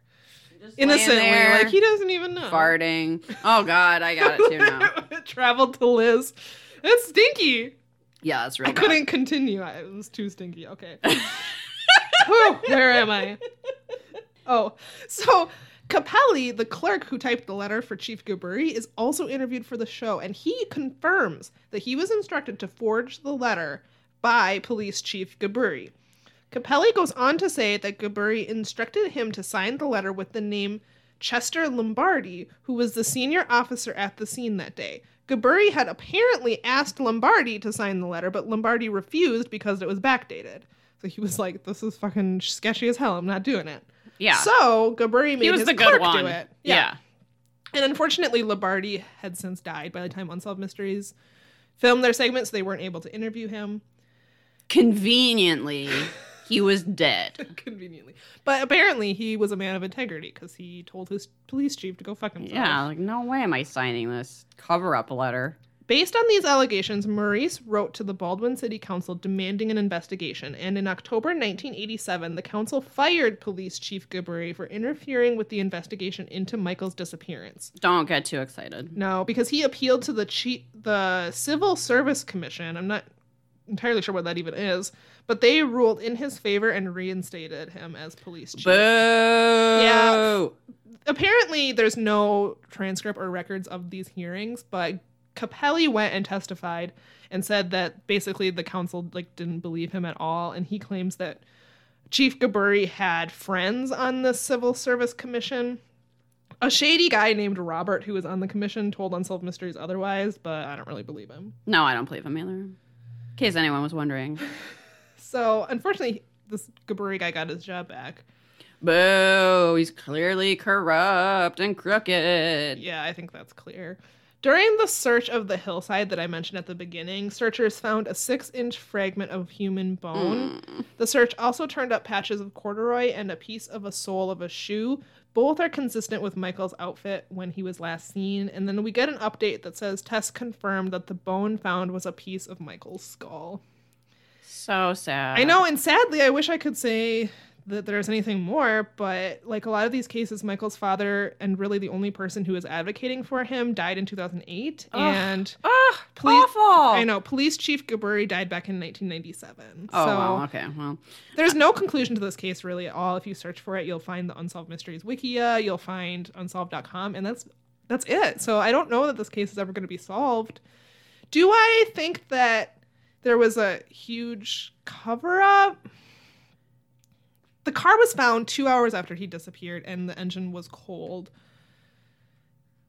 [SPEAKER 4] Just laying
[SPEAKER 1] Innocently,
[SPEAKER 4] there,
[SPEAKER 1] like he doesn't even know.
[SPEAKER 4] farting. Oh, God, I got it too now. <laughs>
[SPEAKER 1] it traveled to Liz. It's stinky.
[SPEAKER 4] Yeah, that's real
[SPEAKER 1] I
[SPEAKER 4] bad.
[SPEAKER 1] couldn't continue. I- It was too stinky. Okay. <laughs> Whew, where am I? Oh, so Capelli, the clerk who typed the letter for Chief Gaburi, is also interviewed for the show, and he confirms that he was instructed to forge the letter by Police Chief Gaburi. Capelli goes on to say that Gaburi instructed him to sign the letter with the name Chester Lombardi, who was the senior officer at the scene that day. Gaburi had apparently asked Lombardi to sign the letter, but Lombardi refused because it was backdated. So he was like, "This is fucking sketchy as hell. I'm not doing it."
[SPEAKER 4] Yeah.
[SPEAKER 1] So Gaburi made
[SPEAKER 4] he was
[SPEAKER 1] his
[SPEAKER 4] the good
[SPEAKER 1] clerk
[SPEAKER 4] one.
[SPEAKER 1] do it.
[SPEAKER 4] Yeah.
[SPEAKER 1] And unfortunately, Lombardi had since died by the time Unsolved Mysteries filmed their segments. They weren't able to interview him
[SPEAKER 4] Conveniently, he was dead. <laughs>
[SPEAKER 1] conveniently, but apparently he was a man of integrity because he told his police chief to go fuck himself.
[SPEAKER 4] Yeah, like, no way am I signing this cover up letter.
[SPEAKER 1] Based on these allegations, Maurice wrote to the Baldwin City Council demanding an investigation, and in October 1987, the council fired police chief Gaburi for interfering with the investigation into Michael's disappearance.
[SPEAKER 4] Don't get too excited.
[SPEAKER 1] No, because he appealed to the chief, the Civil Service Commission. I'm not entirely sure what that even is, but they ruled in his favor and reinstated him as police chief.
[SPEAKER 4] Boo!
[SPEAKER 1] Yeah. apparently there's no transcript or records of these hearings, but Capelli went and testified and said that basically the council like didn't believe him at all, and he claims that Chief Gaburi had friends on the Civil Service Commission. A shady guy named Robert, who was on the commission, told Unsolved Mysteries otherwise, but I don't really believe him.
[SPEAKER 4] No, I don't believe him either. In case anyone was wondering. <laughs>
[SPEAKER 1] So, unfortunately, this Gaburi guy got his job back.
[SPEAKER 4] Boo! He's clearly corrupt and crooked.
[SPEAKER 1] Yeah, I think that's clear. During the search of the hillside that I mentioned at the beginning, searchers found a six inch fragment of human bone. Hmm. The search also turned up patches of corduroy and a piece of a sole of a shoe. Both are consistent with Michael's outfit when he was last seen. And then we get an update that says tests confirmed that the bone found was a piece of Michael's skull.
[SPEAKER 4] So sad.
[SPEAKER 1] I know, and sadly, I wish I could say that there's anything more, but like a lot of these cases, Michael's father and really the only person who was advocating for him died in 2008,
[SPEAKER 4] Ugh.
[SPEAKER 1] and
[SPEAKER 4] Ugh,
[SPEAKER 1] Police-
[SPEAKER 4] awful.
[SPEAKER 1] I know Police Chief Gaburi died back in 1997.
[SPEAKER 4] Oh,
[SPEAKER 1] so
[SPEAKER 4] well, okay. Well,
[SPEAKER 1] there's no conclusion to this case really at all. If you search for it, you'll find the Unsolved Mysteries Wikia, you'll find unsolved.com, and that's that's it. So I don't know that this case is ever going to be solved. Do I think that there was a huge cover up? The car was found two hours after he disappeared, and the engine was cold.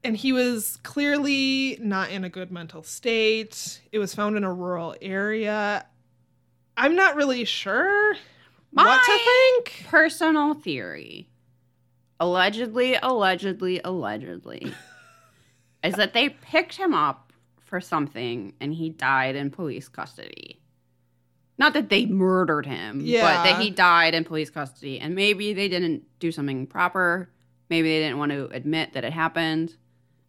[SPEAKER 1] And he was clearly not in a good mental state. It was found in a rural area. I'm not really sure what to think.
[SPEAKER 4] Personal theory. Allegedly, allegedly, allegedly. <laughs> is that they picked him up for something and he died in police custody. Not that they murdered him, but that he died in police custody. And maybe they didn't do something proper. Maybe they didn't want to admit that it happened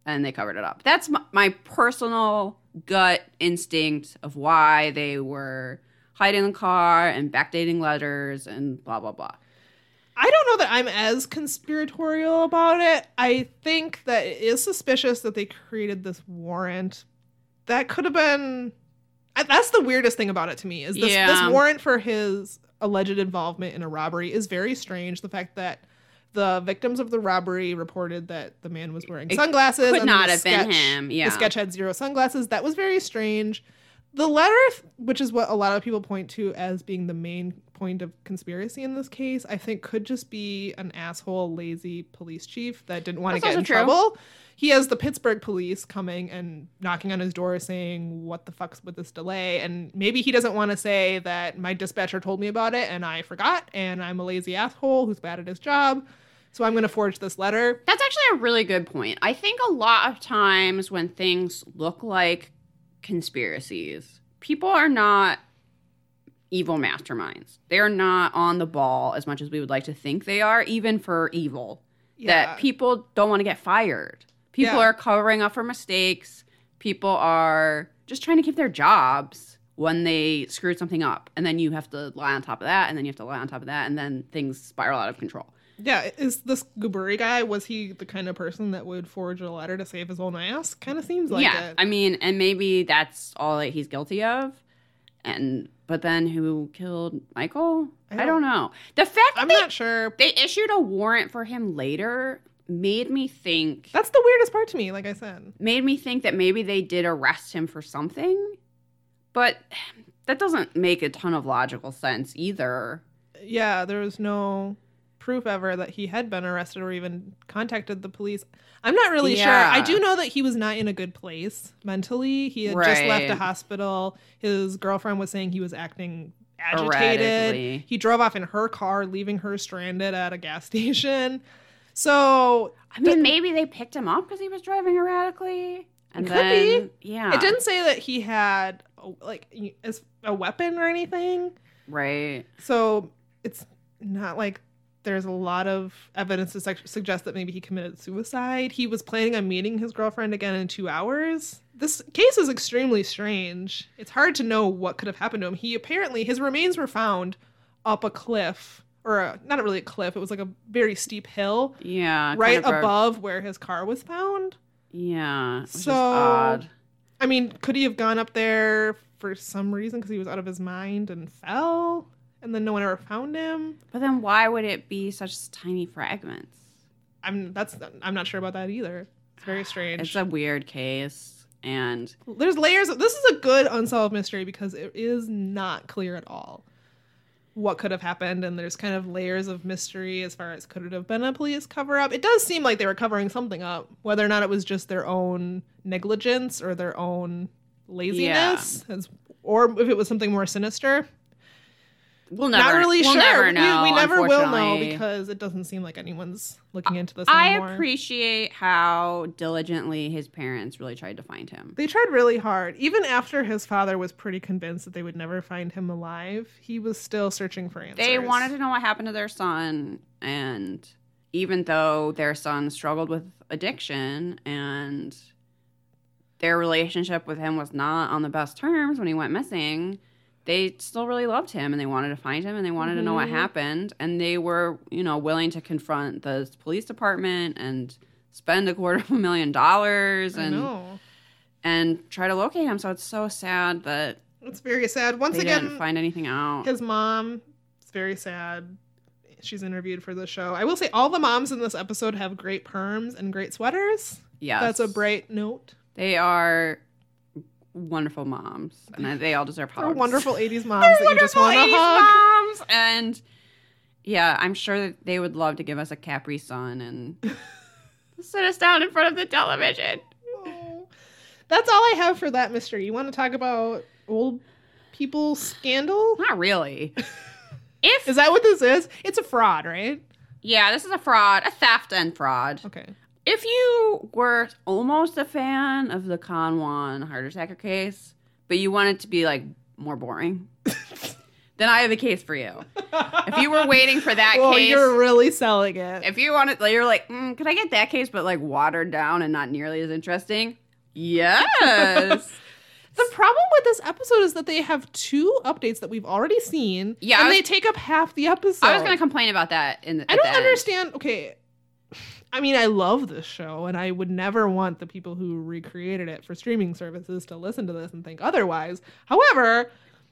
[SPEAKER 4] and they covered it up. That's my, my personal gut instinct of why they were hiding the car and backdating letters and blah, blah, blah.
[SPEAKER 1] I don't know that I'm as conspiratorial about it. I think that it is suspicious that they created this warrant. That could have been. That's the weirdest thing about it to me is this,
[SPEAKER 4] Yeah.
[SPEAKER 1] this warrant for his alleged involvement in a robbery is very strange. The fact that the victims of the robbery reported that the man was wearing
[SPEAKER 4] It
[SPEAKER 1] sunglasses.
[SPEAKER 4] could
[SPEAKER 1] and
[SPEAKER 4] not have been him, yeah.
[SPEAKER 1] The sketch had zero sunglasses. That was very strange. The letter, which is what a lot of people point to as being the main point of conspiracy in this case, I think could just be an asshole, lazy police chief that didn't want to get in
[SPEAKER 4] true.
[SPEAKER 1] trouble. He has the Pittsburgh police coming and knocking on his door saying, What the fuck's with this delay? And maybe he doesn't want to say that my dispatcher told me about it and I forgot and I'm a lazy asshole who's bad at his job. So I'm going to forge this letter.
[SPEAKER 4] That's actually a really good point. I think a lot of times when things look like conspiracies, people are not evil masterminds. They are not on the ball as much as we would like to think they are, even for evil.
[SPEAKER 1] Yeah.
[SPEAKER 4] That people don't want to get fired. People
[SPEAKER 1] Yeah.
[SPEAKER 4] are covering up for mistakes. People are just trying to keep their jobs when they screwed something up. And then you have to lie on top of that, and then you have to lie on top of that, and then things spiral out of control.
[SPEAKER 1] Yeah, is this Guburi guy, was he the kind of person that would forge a letter to save his own ass? Kind of seems like
[SPEAKER 4] yeah,
[SPEAKER 1] it.
[SPEAKER 4] I mean, and maybe that's all that he's guilty of. And but then who killed Michael?
[SPEAKER 1] I
[SPEAKER 4] I
[SPEAKER 1] don't-
[SPEAKER 4] don't, know. The fact
[SPEAKER 1] I'm not sure.
[SPEAKER 4] they issued a warrant for him later made me think
[SPEAKER 1] That's the weirdest part to me, like I said.
[SPEAKER 4] made me think that maybe they did arrest him for something. But that doesn't make a ton of logical sense either.
[SPEAKER 1] Yeah, there was no proof ever that he had been arrested or even contacted the police. I'm not really sure. I do know that he was not in a good place mentally. He had just left a hospital. His girlfriend was saying he was acting agitated.
[SPEAKER 4] Erratically.
[SPEAKER 1] He drove off in her car, leaving her stranded at a gas <laughs> station. So
[SPEAKER 4] I mean, maybe they picked him up because he was driving erratically. And
[SPEAKER 1] Could
[SPEAKER 4] then, yeah.
[SPEAKER 1] It didn't say that he had like a weapon or anything.
[SPEAKER 4] Right.
[SPEAKER 1] So it's not like there's a lot of evidence to suggest that maybe he committed suicide. He was planning on meeting his girlfriend again in two hours. This case is extremely strange. It's hard to know what could have happened to him. He apparently his remains were found up a cliff, or a, not really a cliff. It was like a very steep hill
[SPEAKER 4] Yeah. kind
[SPEAKER 1] right
[SPEAKER 4] of a-
[SPEAKER 1] above where his car was found.
[SPEAKER 4] Yeah.
[SPEAKER 1] So-
[SPEAKER 4] odd.
[SPEAKER 1] I mean, could he have gone up there for some reason because he was out of his mind and fell, and then no one ever found him?
[SPEAKER 4] But then why would it be such tiny fragments?
[SPEAKER 1] I'm that's I'm not sure about that either. It's very <sighs> strange.
[SPEAKER 4] It's a weird case. And
[SPEAKER 1] There's layers. Of, this is a good unsolved mystery because it is not clear at all what could have happened, and there's kind of layers of mystery as far as could it have been a police cover up. It does seem like they were covering something up, whether or not it was just their own negligence or their own laziness, as, or if it was something more sinister.
[SPEAKER 4] We'll never
[SPEAKER 1] not really
[SPEAKER 4] we'll
[SPEAKER 1] sure.
[SPEAKER 4] never
[SPEAKER 1] We-
[SPEAKER 4] know.
[SPEAKER 1] we, never will know because it doesn't seem like anyone's looking into this
[SPEAKER 4] I
[SPEAKER 1] anymore.
[SPEAKER 4] appreciate how diligently his parents really tried to find him.
[SPEAKER 1] They tried really hard. Even after his father was pretty convinced that they would never find him alive, he was still searching for answers.
[SPEAKER 4] They wanted to know what happened to their son, and even though their son struggled with addiction and their relationship with him was not on the best terms when he went missing, they still really loved him and they wanted to find him and they wanted to know what
[SPEAKER 1] Mhm.
[SPEAKER 4] happened. And they were, you know, willing to confront the police department and spend a quarter of a million dollars and and try to locate him. So it's so sad that
[SPEAKER 1] It's very sad. Once again.
[SPEAKER 4] didn't find anything out.
[SPEAKER 1] his mom is very sad. She's interviewed for the show. I will say all the moms in this episode have great perms and great sweaters.
[SPEAKER 4] yeah
[SPEAKER 1] That's a bright note.
[SPEAKER 4] They are wonderful moms, and they all deserve hugs.
[SPEAKER 1] They're wonderful <laughs> 80s moms
[SPEAKER 4] They're
[SPEAKER 1] that you just want to
[SPEAKER 4] 80s
[SPEAKER 1] hug.
[SPEAKER 4] moms, and Yeah, I'm sure that they would love to give us a Capri Sun and <laughs> sit us down in front of the television.
[SPEAKER 1] Oh. That's all I have for that mystery. You want to talk about old people scandal? <sighs>
[SPEAKER 4] Not really. <laughs> If
[SPEAKER 1] Is that what this is? It's a fraud, right?
[SPEAKER 4] yeah, this is a fraud, a theft and fraud.
[SPEAKER 1] Okay.
[SPEAKER 4] If you were almost a fan of the Conwan heart attacker case, but you want it to be like more boring, <laughs> then I have a case for you. If you were waiting for that <laughs>
[SPEAKER 1] well,
[SPEAKER 4] case,
[SPEAKER 1] you're really selling it.
[SPEAKER 4] if you wanted, like, you're like, mm, could I get that case, but like watered down and not nearly as interesting? Yes. <laughs>
[SPEAKER 1] The problem with this episode is that they have two updates that we've already seen.
[SPEAKER 4] Yeah,
[SPEAKER 1] And
[SPEAKER 4] was-
[SPEAKER 1] they take up half the episode.
[SPEAKER 4] I was going to complain about that. In the,
[SPEAKER 1] I don't understand. Okay. I mean, I love this show, and I would never want the people who recreated it for streaming services to listen to this and think otherwise. However,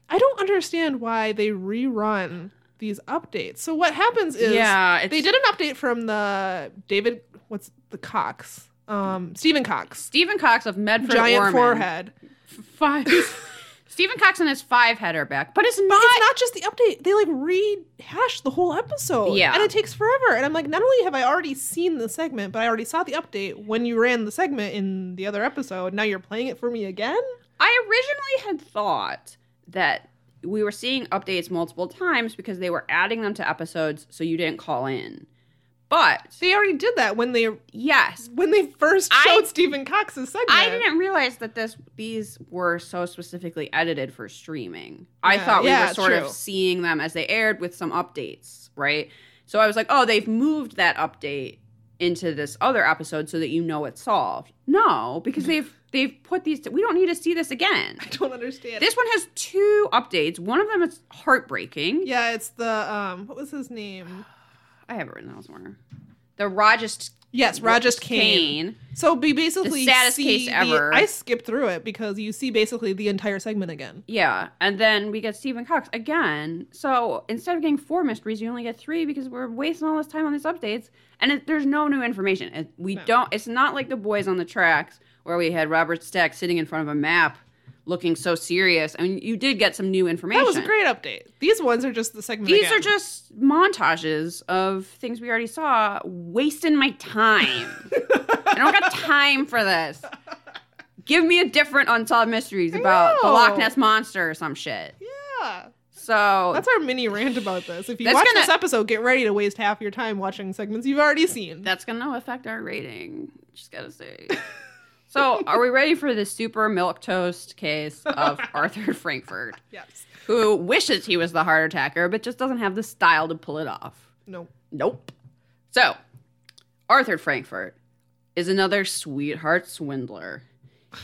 [SPEAKER 1] I don't understand why they rerun these updates. So what happens is
[SPEAKER 4] Yeah, it's-
[SPEAKER 1] they did an update from the David what's the Cox? Um Stephen Cox.
[SPEAKER 4] Stephen Cox of Medford
[SPEAKER 1] Giant
[SPEAKER 4] Ormond.
[SPEAKER 1] forehead.
[SPEAKER 4] Five. <laughs> Stephen Coxon has five header back, but it's
[SPEAKER 1] But
[SPEAKER 4] not.
[SPEAKER 1] it's not just the update. They like rehash the whole episode.
[SPEAKER 4] Yeah.
[SPEAKER 1] And it takes forever. And I'm like, not only have I already seen the segment, but I already saw the update when you ran the segment in the other episode. Now you're playing it for me again?
[SPEAKER 4] I originally had thought that we were seeing updates multiple times because they were adding them to episodes so you didn't call in. But
[SPEAKER 1] They already did that when they
[SPEAKER 4] yes,
[SPEAKER 1] when they first
[SPEAKER 4] I-
[SPEAKER 1] showed Stephen Cox's segment.
[SPEAKER 4] I didn't realize that this these were so specifically edited for streaming. I thought we
[SPEAKER 1] yeah,
[SPEAKER 4] were sort
[SPEAKER 1] true.
[SPEAKER 4] of seeing them as they aired with some updates, right? So I was like, oh, they've moved that update into this other episode so that you know it's solved. No, because they've they've put these. we don't need to see this again. <laughs>
[SPEAKER 1] I don't understand.
[SPEAKER 4] This one has two updates. One of them is heartbreaking.
[SPEAKER 1] yeah, it's the um what was his name?
[SPEAKER 4] I have it written down somewhere. The Rajast
[SPEAKER 1] Yes, Rajesh Kane. So we basically
[SPEAKER 4] The saddest
[SPEAKER 1] see
[SPEAKER 4] case
[SPEAKER 1] the-
[SPEAKER 4] ever.
[SPEAKER 1] I skipped through it because you see basically the entire segment again.
[SPEAKER 4] Yeah, and then we get Stephen Cox again. So instead of getting four mysteries, you only get three because we're wasting all this time on these updates, and it, there's no new information. It, we
[SPEAKER 1] No.
[SPEAKER 4] don't. It's not like the boys on the tracks where we had Robert Stack sitting in front of a map, looking so serious. I mean, you did get some new information.
[SPEAKER 1] That was a great update. These ones are just the segment.
[SPEAKER 4] These
[SPEAKER 1] again.
[SPEAKER 4] are just montages of things we already saw, wasting my time. <laughs> I don't got time for this. Give me a different unsolved mysteries about the. Loch Ness monster or some shit.
[SPEAKER 1] yeah.
[SPEAKER 4] So
[SPEAKER 1] That's our mini rant about this. If you watch
[SPEAKER 4] gonna-
[SPEAKER 1] this episode, get ready to waste half your time watching segments you've already seen.
[SPEAKER 4] that's gonna affect our rating. Just gotta say. <laughs> So, are we ready for the super milk toast case of <laughs> Arthur Frankfurt,
[SPEAKER 1] yes.
[SPEAKER 4] who wishes he was the heart attacker, but just doesn't have the style to pull it off?
[SPEAKER 1] No.
[SPEAKER 4] Nope. So, Arthur Frankfurt is another sweetheart swindler.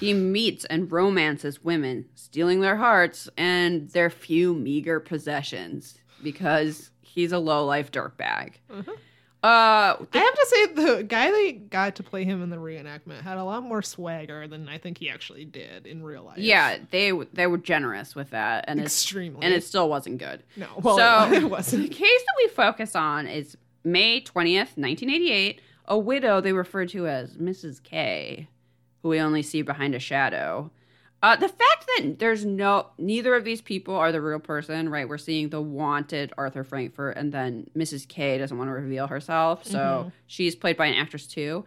[SPEAKER 4] He meets and romances women, stealing their hearts and their few meager possessions because he's a low life dirtbag.
[SPEAKER 1] Mhm.
[SPEAKER 4] Uh,
[SPEAKER 1] I have to say, the guy they got to play him in the reenactment had a lot more swagger than I think he actually did in real life.
[SPEAKER 4] yeah, they they were generous with that, and
[SPEAKER 1] extremely.
[SPEAKER 4] and it still wasn't good.
[SPEAKER 1] no, well,
[SPEAKER 4] so <laughs>
[SPEAKER 1] it wasn't.
[SPEAKER 4] The case that we focus on is May twentieth, nineteen eighty eight. A widow they refer to as Mrs. K, who we only see behind a shadow. Uh, the fact that there's no neither of these people are the real person, right? We're seeing the wanted Arthur Frankfurt, and then Mrs. K doesn't want to reveal herself, so
[SPEAKER 1] Mhm.
[SPEAKER 4] she's played by an actress too.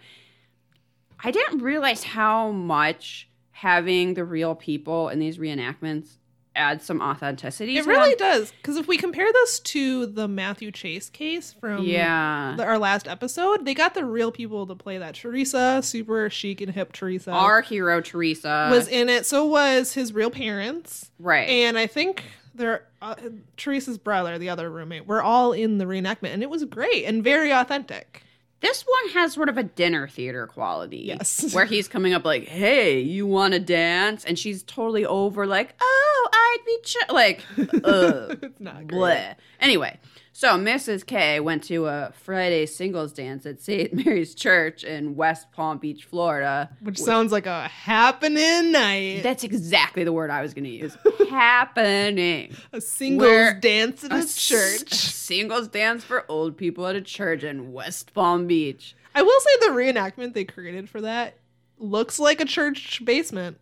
[SPEAKER 4] I didn't realize how much having the real people in these reenactments adds some authenticity.
[SPEAKER 1] It really
[SPEAKER 4] them.
[SPEAKER 1] does. Because if we compare this to the Matthew Chase case from
[SPEAKER 4] Yeah.
[SPEAKER 1] the, our last episode, they got the real people to play that. Teresa, super chic and hip Teresa,
[SPEAKER 4] Our hero Teresa
[SPEAKER 1] was in it. So was his real parents.
[SPEAKER 4] right.
[SPEAKER 1] And I think their uh, Teresa's brother, the other roommate, were all in the reenactment, and it was great and very authentic.
[SPEAKER 4] This one has sort of a dinner theater quality.
[SPEAKER 1] Yes. <laughs>
[SPEAKER 4] Where he's coming up like, "Hey, you want to dance?" and she's totally over like, "Oh, I'd be ch-. like, ugh, <laughs>
[SPEAKER 1] it's not great.
[SPEAKER 4] bleh." Anyway, so Mrs. K went to a Friday singles dance at St. <laughs> Mary's Church in West Palm Beach, Florida.
[SPEAKER 1] Which sounds like a happening night.
[SPEAKER 4] That's exactly the word I was going to use. <laughs> Happening.
[SPEAKER 1] a singles
[SPEAKER 4] Where-
[SPEAKER 1] dance at a church.
[SPEAKER 4] singles dance for old people at a church in West Palm Beach.
[SPEAKER 1] I will say the reenactment they created for that looks like a church basement.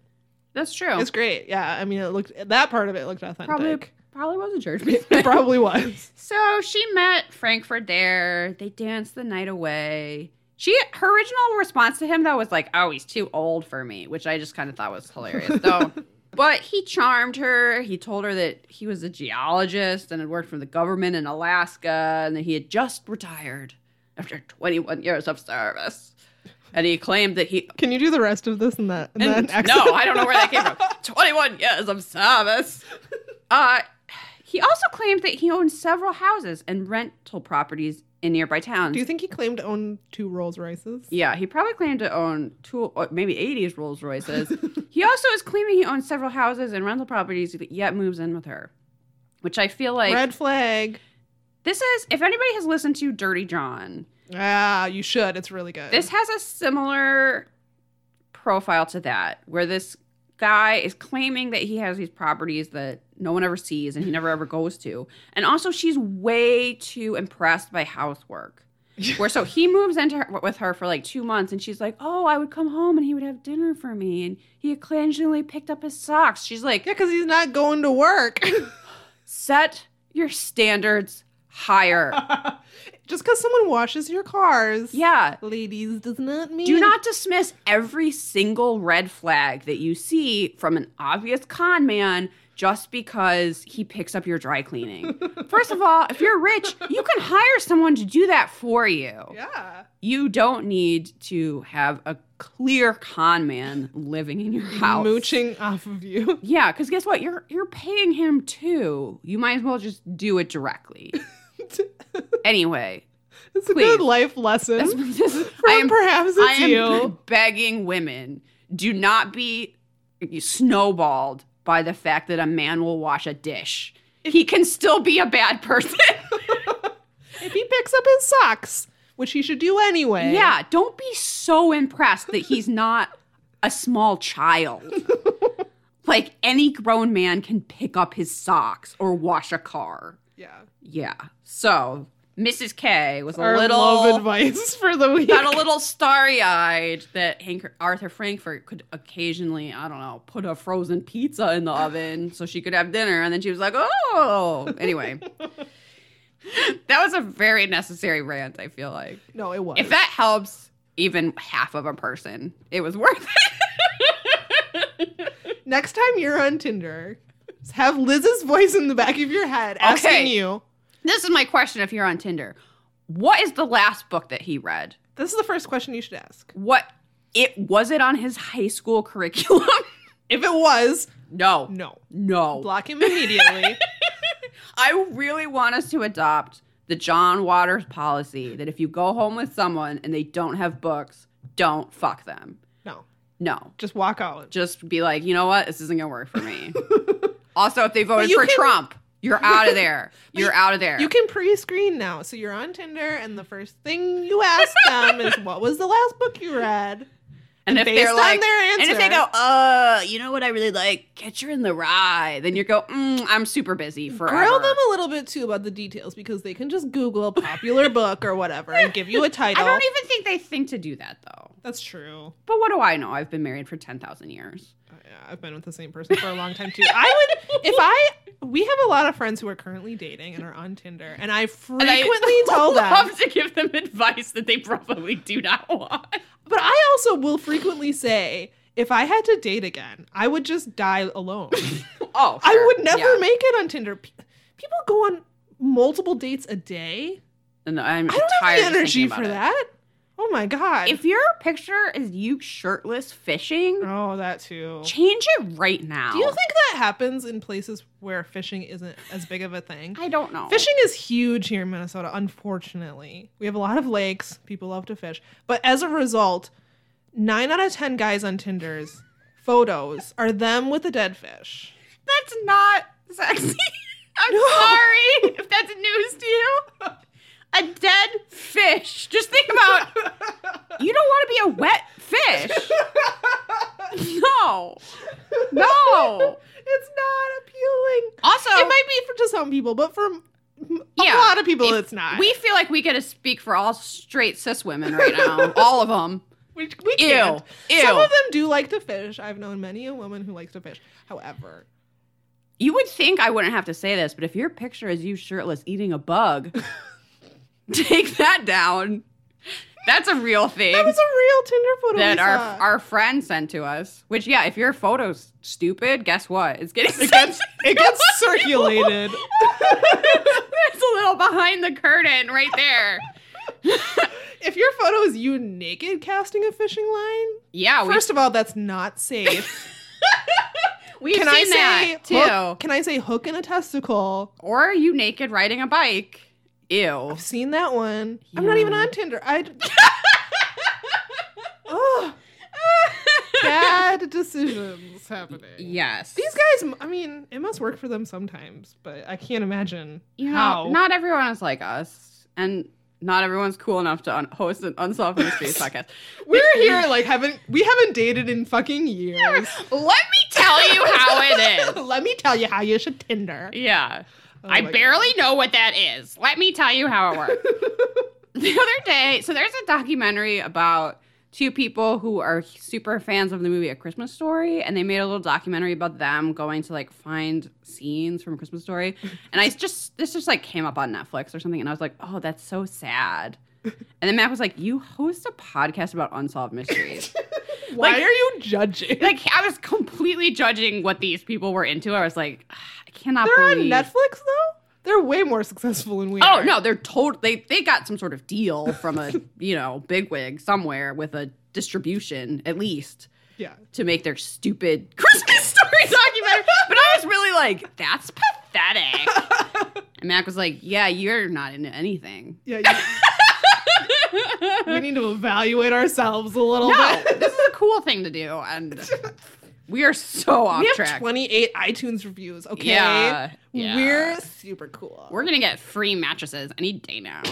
[SPEAKER 4] That's true.
[SPEAKER 1] It's great. Yeah, I mean, it looked that part of it looked authentic.
[SPEAKER 4] Probably probably was a church
[SPEAKER 1] It <laughs> probably was.
[SPEAKER 4] So she met Frankfurt there. They danced the night away. She her original response to him though was like, "Oh, he's too old for me," which I just kind of thought was hilarious. Though, <laughs> but he charmed her. He told her that he was a geologist and had worked for the government in Alaska, and that he had just retired after 21 years of service. And he claimed that he
[SPEAKER 1] Can you do the rest of this in that? In
[SPEAKER 4] and-
[SPEAKER 1] that
[SPEAKER 4] no, I don't know where that came from. <laughs> 21 years of service. Uh, he also claimed that he owned several houses and rental properties in nearby towns.
[SPEAKER 1] Do you think he claimed to own two Rolls Royces?
[SPEAKER 4] yeah, he probably claimed to own two, or maybe 80s Rolls Royces. <laughs> he also is claiming he owns several houses and rental properties, yet moves in with her. Which I feel like
[SPEAKER 1] Red flag.
[SPEAKER 4] this is, if anybody has listened to Dirty John,
[SPEAKER 1] Ah, you should. It's really good.
[SPEAKER 4] This has a similar profile to that, where this guy is claiming that he has these properties that no one ever sees and he never ever goes to. And also, she's way too impressed by housework. <laughs> Where so he moves into her, with her for like two months, and she's like, "Oh, I would come home and he would have dinner for me, and he occasionally picked up his socks." She's like,
[SPEAKER 1] yeah, because he's not going to work. <laughs>
[SPEAKER 4] "Set your standards higher." <laughs>
[SPEAKER 1] Just because someone washes your cars,
[SPEAKER 4] yeah,
[SPEAKER 1] ladies, does not mean
[SPEAKER 4] Do not dismiss every single red flag that you see from an obvious con man just because he picks up your dry cleaning. <laughs> First of all, if you're rich, you can hire someone to do that for you.
[SPEAKER 1] Yeah.
[SPEAKER 4] You don't need to have a clear con man living in your house.
[SPEAKER 1] Mooching off of you.
[SPEAKER 4] Yeah, because guess what? You're you're paying him too. You might as well just do it directly. <laughs> anyway, <laughs>
[SPEAKER 1] It's a
[SPEAKER 4] Please.
[SPEAKER 1] good life lesson.
[SPEAKER 4] this I am <laughs>
[SPEAKER 1] perhaps it's
[SPEAKER 4] I am
[SPEAKER 1] you.
[SPEAKER 4] begging women, do not be snowballed by the fact that a man will wash a dish. He can still be a bad person. <laughs>
[SPEAKER 1] If he picks up his socks, which he should do anyway.
[SPEAKER 4] yeah, don't be so impressed that he's not a small child. like any grown man can pick up his socks or wash a car.
[SPEAKER 1] Yeah.
[SPEAKER 4] Yeah. So, Mrs. K was a
[SPEAKER 1] Our
[SPEAKER 4] little
[SPEAKER 1] love advice <laughs> for the week.
[SPEAKER 4] got a little starry eyed that Hank- Arthur Frankfurt could occasionally, I don't know, put a frozen pizza in the oven <laughs> so she could have dinner. And then she was like, oh. Anyway, <laughs> that was a very necessary rant, I feel like.
[SPEAKER 1] no, it was.
[SPEAKER 4] If that helps even half of a person, it was worth it.
[SPEAKER 1] Next time you're on Tinder, have Liz's voice in the back of your head asking
[SPEAKER 4] Okay.
[SPEAKER 1] you.
[SPEAKER 4] This is my question if you're on Tinder. What is the last book that he read?
[SPEAKER 1] This is the first question you should ask.
[SPEAKER 4] What it was it on his high school curriculum? <laughs>
[SPEAKER 1] If it was,
[SPEAKER 4] no.
[SPEAKER 1] no.
[SPEAKER 4] No.
[SPEAKER 1] Block him immediately. <laughs>
[SPEAKER 4] I really want us to adopt the John Waters policy that if you go home with someone and they don't have books, don't fuck them.
[SPEAKER 1] no.
[SPEAKER 4] No.
[SPEAKER 1] Just walk out.
[SPEAKER 4] Just be like, you know what? This isn't going to work for me. <laughs> also, if they voted for
[SPEAKER 1] can-
[SPEAKER 4] Trump, you're out of <laughs> there. You're out of there.
[SPEAKER 1] You can pre-screen now. So you're on Tinder and the first thing you ask <laughs> them is what was the last book you read?
[SPEAKER 4] and if they're like,
[SPEAKER 1] their
[SPEAKER 4] and if they go, uh, you know what I really like? Catcher in the Rye. Then you go, mm, I'm super busy for.
[SPEAKER 1] Grill them a little bit too about the details because they can just Google a popular <laughs> book or whatever and give you a title.
[SPEAKER 4] I don't even think they think to do that though.
[SPEAKER 1] That's true.
[SPEAKER 4] But what do I know? I've been married for 10,000 years.
[SPEAKER 1] I've been with the same person for a long time too. I would if I we have a lot of friends who are currently dating and are on Tinder, and I
[SPEAKER 4] And
[SPEAKER 1] frequently
[SPEAKER 4] I <laughs>
[SPEAKER 1] tell them.
[SPEAKER 4] love to give them advice that they probably do not want.
[SPEAKER 1] But I also will frequently say, if I had to date again, I would just die alone. <laughs>
[SPEAKER 4] Oh,
[SPEAKER 1] I would never
[SPEAKER 4] Yeah.
[SPEAKER 1] make it on Tinder. Pe- People go on multiple dates a day.
[SPEAKER 4] And I'm
[SPEAKER 1] I don't
[SPEAKER 4] tired
[SPEAKER 1] have the energy for
[SPEAKER 4] it.
[SPEAKER 1] that. Oh my god.
[SPEAKER 4] If your picture is you shirtless fishing,
[SPEAKER 1] oh, that too.
[SPEAKER 4] change it right now.
[SPEAKER 1] Do you think that happens in places where fishing isn't as big of a thing?
[SPEAKER 4] I don't know.
[SPEAKER 1] Fishing is huge here in Minnesota, unfortunately. We have a lot of lakes. People love to fish. But as a result, nine out of 10 guys on Tinder's photos are them with a dead fish.
[SPEAKER 4] That's not sexy. <laughs> I'm
[SPEAKER 1] No.
[SPEAKER 4] sorry if that's news to you. <laughs> A dead fish. Just think about you don't want to be a wet fish. <laughs> No. No.
[SPEAKER 1] It's not appealing.
[SPEAKER 4] Also,
[SPEAKER 1] it might be for to some people, but for a
[SPEAKER 4] Yeah,
[SPEAKER 1] lot of people, it's not.
[SPEAKER 4] we feel like we get to speak for all straight cis women right now. <laughs> all of them.
[SPEAKER 1] we, we
[SPEAKER 4] Ew.
[SPEAKER 1] can't.
[SPEAKER 4] Ew.
[SPEAKER 1] Some of them do like to fish. I've known many a woman who likes to fish. However,
[SPEAKER 4] You would think I wouldn't have to say this, but if your picture is you shirtless eating a bug, <laughs> <laughs> take that down. That's a real thing
[SPEAKER 1] That was a real Tinder photo.
[SPEAKER 4] that our
[SPEAKER 1] saw.
[SPEAKER 4] our friend sent to us. Which yeah, if your photo's stupid, guess what? It's getting
[SPEAKER 1] it gets it gets <laughs> circulated.
[SPEAKER 4] There's a little behind the curtain right there. <laughs>
[SPEAKER 1] if your photo is you naked casting a fishing line,
[SPEAKER 4] Yeah,
[SPEAKER 1] first of all, that's not safe.
[SPEAKER 4] we've
[SPEAKER 1] Can
[SPEAKER 4] seen
[SPEAKER 1] I say
[SPEAKER 4] that too.
[SPEAKER 1] hook, Can I say hook in a testicle?
[SPEAKER 4] Or are you naked riding a bike. Ew.
[SPEAKER 1] I've seen that one. I'm not even on Tinder. I. <laughs> Ugh. Bad decisions happening.
[SPEAKER 4] yes.
[SPEAKER 1] These guys, I mean, it must work for them sometimes, but I can't imagine
[SPEAKER 4] you know,
[SPEAKER 1] how.
[SPEAKER 4] not everyone is like us, and not everyone's cool enough to un- host an unsolved mysteries <laughs> podcast.
[SPEAKER 1] We're here, like, haven't we haven't dated in fucking years.
[SPEAKER 4] Let me tell you how it <laughs> is.
[SPEAKER 1] Let me tell you how you should Tinder.
[SPEAKER 4] Yeah.
[SPEAKER 1] Oh
[SPEAKER 4] I barely know what that is. Let me tell you how it works. <laughs> the other day, so there's a documentary about two people who are super fans of the movie A Christmas Story, and they made a little documentary about them going to like find scenes from A Christmas Story. <laughs> And I just this just like came up on Netflix or something, and I was like, oh, that's so sad. And then Matt was like, you host a podcast about unsolved mysteries. <laughs>
[SPEAKER 1] Why
[SPEAKER 4] Like-
[SPEAKER 1] are you judging?
[SPEAKER 4] like I was completely judging what these people were into. I was like, "Ah, I cannot
[SPEAKER 1] They're on Netflix though. They're way more successful than we
[SPEAKER 4] Oh
[SPEAKER 1] are.
[SPEAKER 4] no, they're told they they got some sort of deal from a <laughs> you know bigwig somewhere with a distribution at least
[SPEAKER 1] Yeah.
[SPEAKER 4] to make their stupid <laughs> Christmas story documentary. But I was really like, that's pathetic. <laughs> And Mac was like, Yeah, you're not into anything.
[SPEAKER 1] Yeah. you- we need to evaluate ourselves a little
[SPEAKER 4] No,
[SPEAKER 1] bit.
[SPEAKER 4] this is a cool thing to do, and we are so off
[SPEAKER 1] we have
[SPEAKER 4] track.
[SPEAKER 1] 28 iTunes reviews. Okay.
[SPEAKER 4] Yeah, yeah.
[SPEAKER 1] We're super cool.
[SPEAKER 4] We're gonna get free mattresses any day now. <laughs>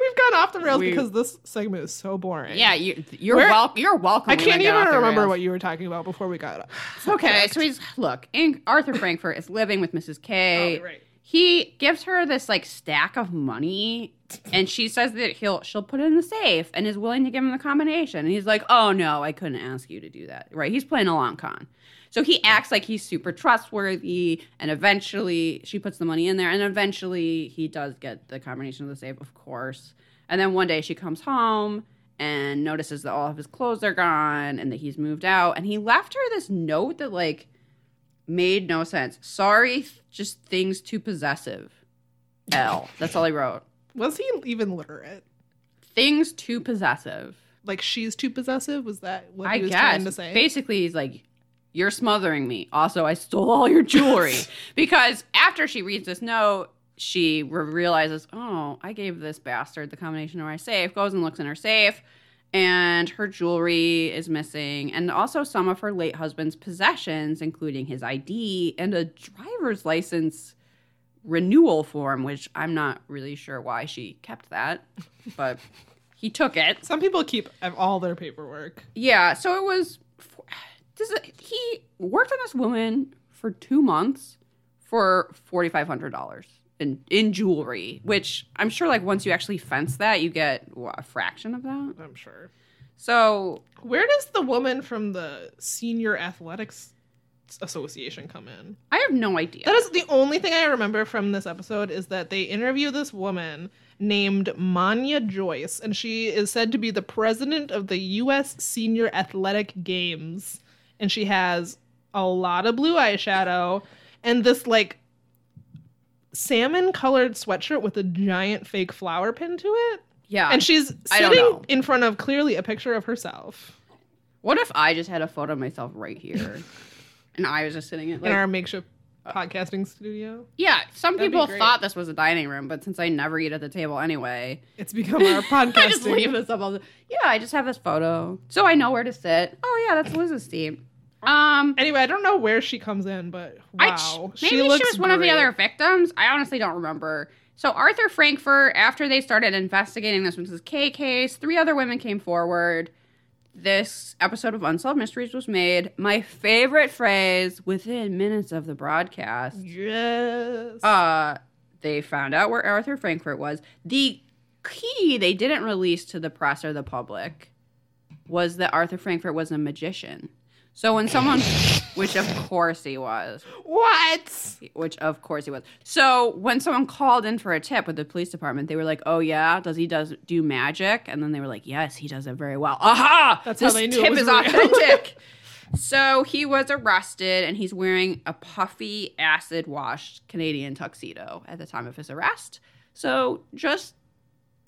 [SPEAKER 1] We've gone off the rails
[SPEAKER 4] We-
[SPEAKER 1] because this segment is so boring.
[SPEAKER 4] Yeah, you, you're
[SPEAKER 1] Where-
[SPEAKER 4] welcome. You're welcome.
[SPEAKER 1] I can't even remember what you were talking about before we got up.
[SPEAKER 4] Okay, so he's look. Arthur Frankfurt is living with Mrs. K.
[SPEAKER 1] Oh, right.
[SPEAKER 4] He gives her this like stack of money, and she says that he'll she'll put it in the safe, and is willing to give him the combination. And he's like, "Oh no, I couldn't ask you to do that." Right? He's playing a long con. So he acts like he's super trustworthy, and eventually she puts the money in there, and eventually he does get the combination of the safe, of course. And then one day she comes home and notices that all of his clothes are gone and that he's moved out. And he left her this note that like made no sense. Sorry, just things too possessive. L. That's all he wrote.
[SPEAKER 1] Was he even literate?
[SPEAKER 4] Things too possessive.
[SPEAKER 1] Like she's too possessive? Was that what
[SPEAKER 4] I
[SPEAKER 1] he was
[SPEAKER 4] guess.
[SPEAKER 1] trying to say?
[SPEAKER 4] Basically, he's like, You're smothering me. Also, I stole all your jewelry. <laughs> because after she reads this note, she re- realizes, Oh, I gave this bastard the combination of my safe, goes and looks in her safe, and her jewelry is missing, and also some of her late husband's possessions, including his ID and a driver's license renewal form, which I'm not really sure why she kept that, but he took it.
[SPEAKER 1] Some people keep all their paperwork.
[SPEAKER 4] Yeah, so it was. This is, he worked on this woman for two months for forty five hundred dollars in in jewelry, which I'm sure like once you actually fence that, you get what, a fraction of that.
[SPEAKER 1] I'm sure.
[SPEAKER 4] So
[SPEAKER 1] Where does the woman from the Senior Athletics Association come in?
[SPEAKER 4] I have no idea.
[SPEAKER 1] That is the only thing I remember from this episode is that they interview this woman named Manya Joyce, and she is said to be the president of the U.S. Senior Athletic Games, and she has a lot of blue eyeshadow and this like salmon colored sweatshirt with a giant fake flower pin to it.
[SPEAKER 4] yeah,
[SPEAKER 1] And she's sitting in front of clearly a picture of herself
[SPEAKER 4] what if I just had a photo of myself right here, <laughs> and I was just sitting in like
[SPEAKER 1] in our makeshift podcasting studio.
[SPEAKER 4] yeah. Some
[SPEAKER 1] That'd
[SPEAKER 4] people thought this was a dining room, but since I never eat at the table anyway,
[SPEAKER 1] It's become our podcasting. <laughs>
[SPEAKER 4] I just leave this up all the Yeah, I just have this photo. So I know where to sit. Oh yeah, that's Liz's team. Um
[SPEAKER 1] Anyway, I don't know where she comes in, but wow,
[SPEAKER 4] I,
[SPEAKER 1] she
[SPEAKER 4] maybe she,
[SPEAKER 1] looks
[SPEAKER 4] was one of the other victims. I honestly don't remember. So Arthur Frankfurt, after they started investigating this Mrs. K case, three other women came forward. This episode of Unsolved Mysteries was made. My favorite phrase within minutes of the broadcast
[SPEAKER 1] Yes.
[SPEAKER 4] uh they found out where Arthur Frankfurt was. The key they didn't release to the press or the public was that Arthur Frankfurt was a magician. So when someone, which of course he was,
[SPEAKER 1] What?
[SPEAKER 4] which of course he was. So when someone called in for a tip with the police department, they were like, "Oh yeah, does he does do magic?" And then they were like, "Yes, he does it very well." Aha!
[SPEAKER 1] That's how
[SPEAKER 4] this
[SPEAKER 1] they knew it
[SPEAKER 4] tip
[SPEAKER 1] was
[SPEAKER 4] is
[SPEAKER 1] real.
[SPEAKER 4] authentic. <laughs> so he was arrested, and he's wearing a puffy, acid-washed Canadian tuxedo at the time of his arrest. So just.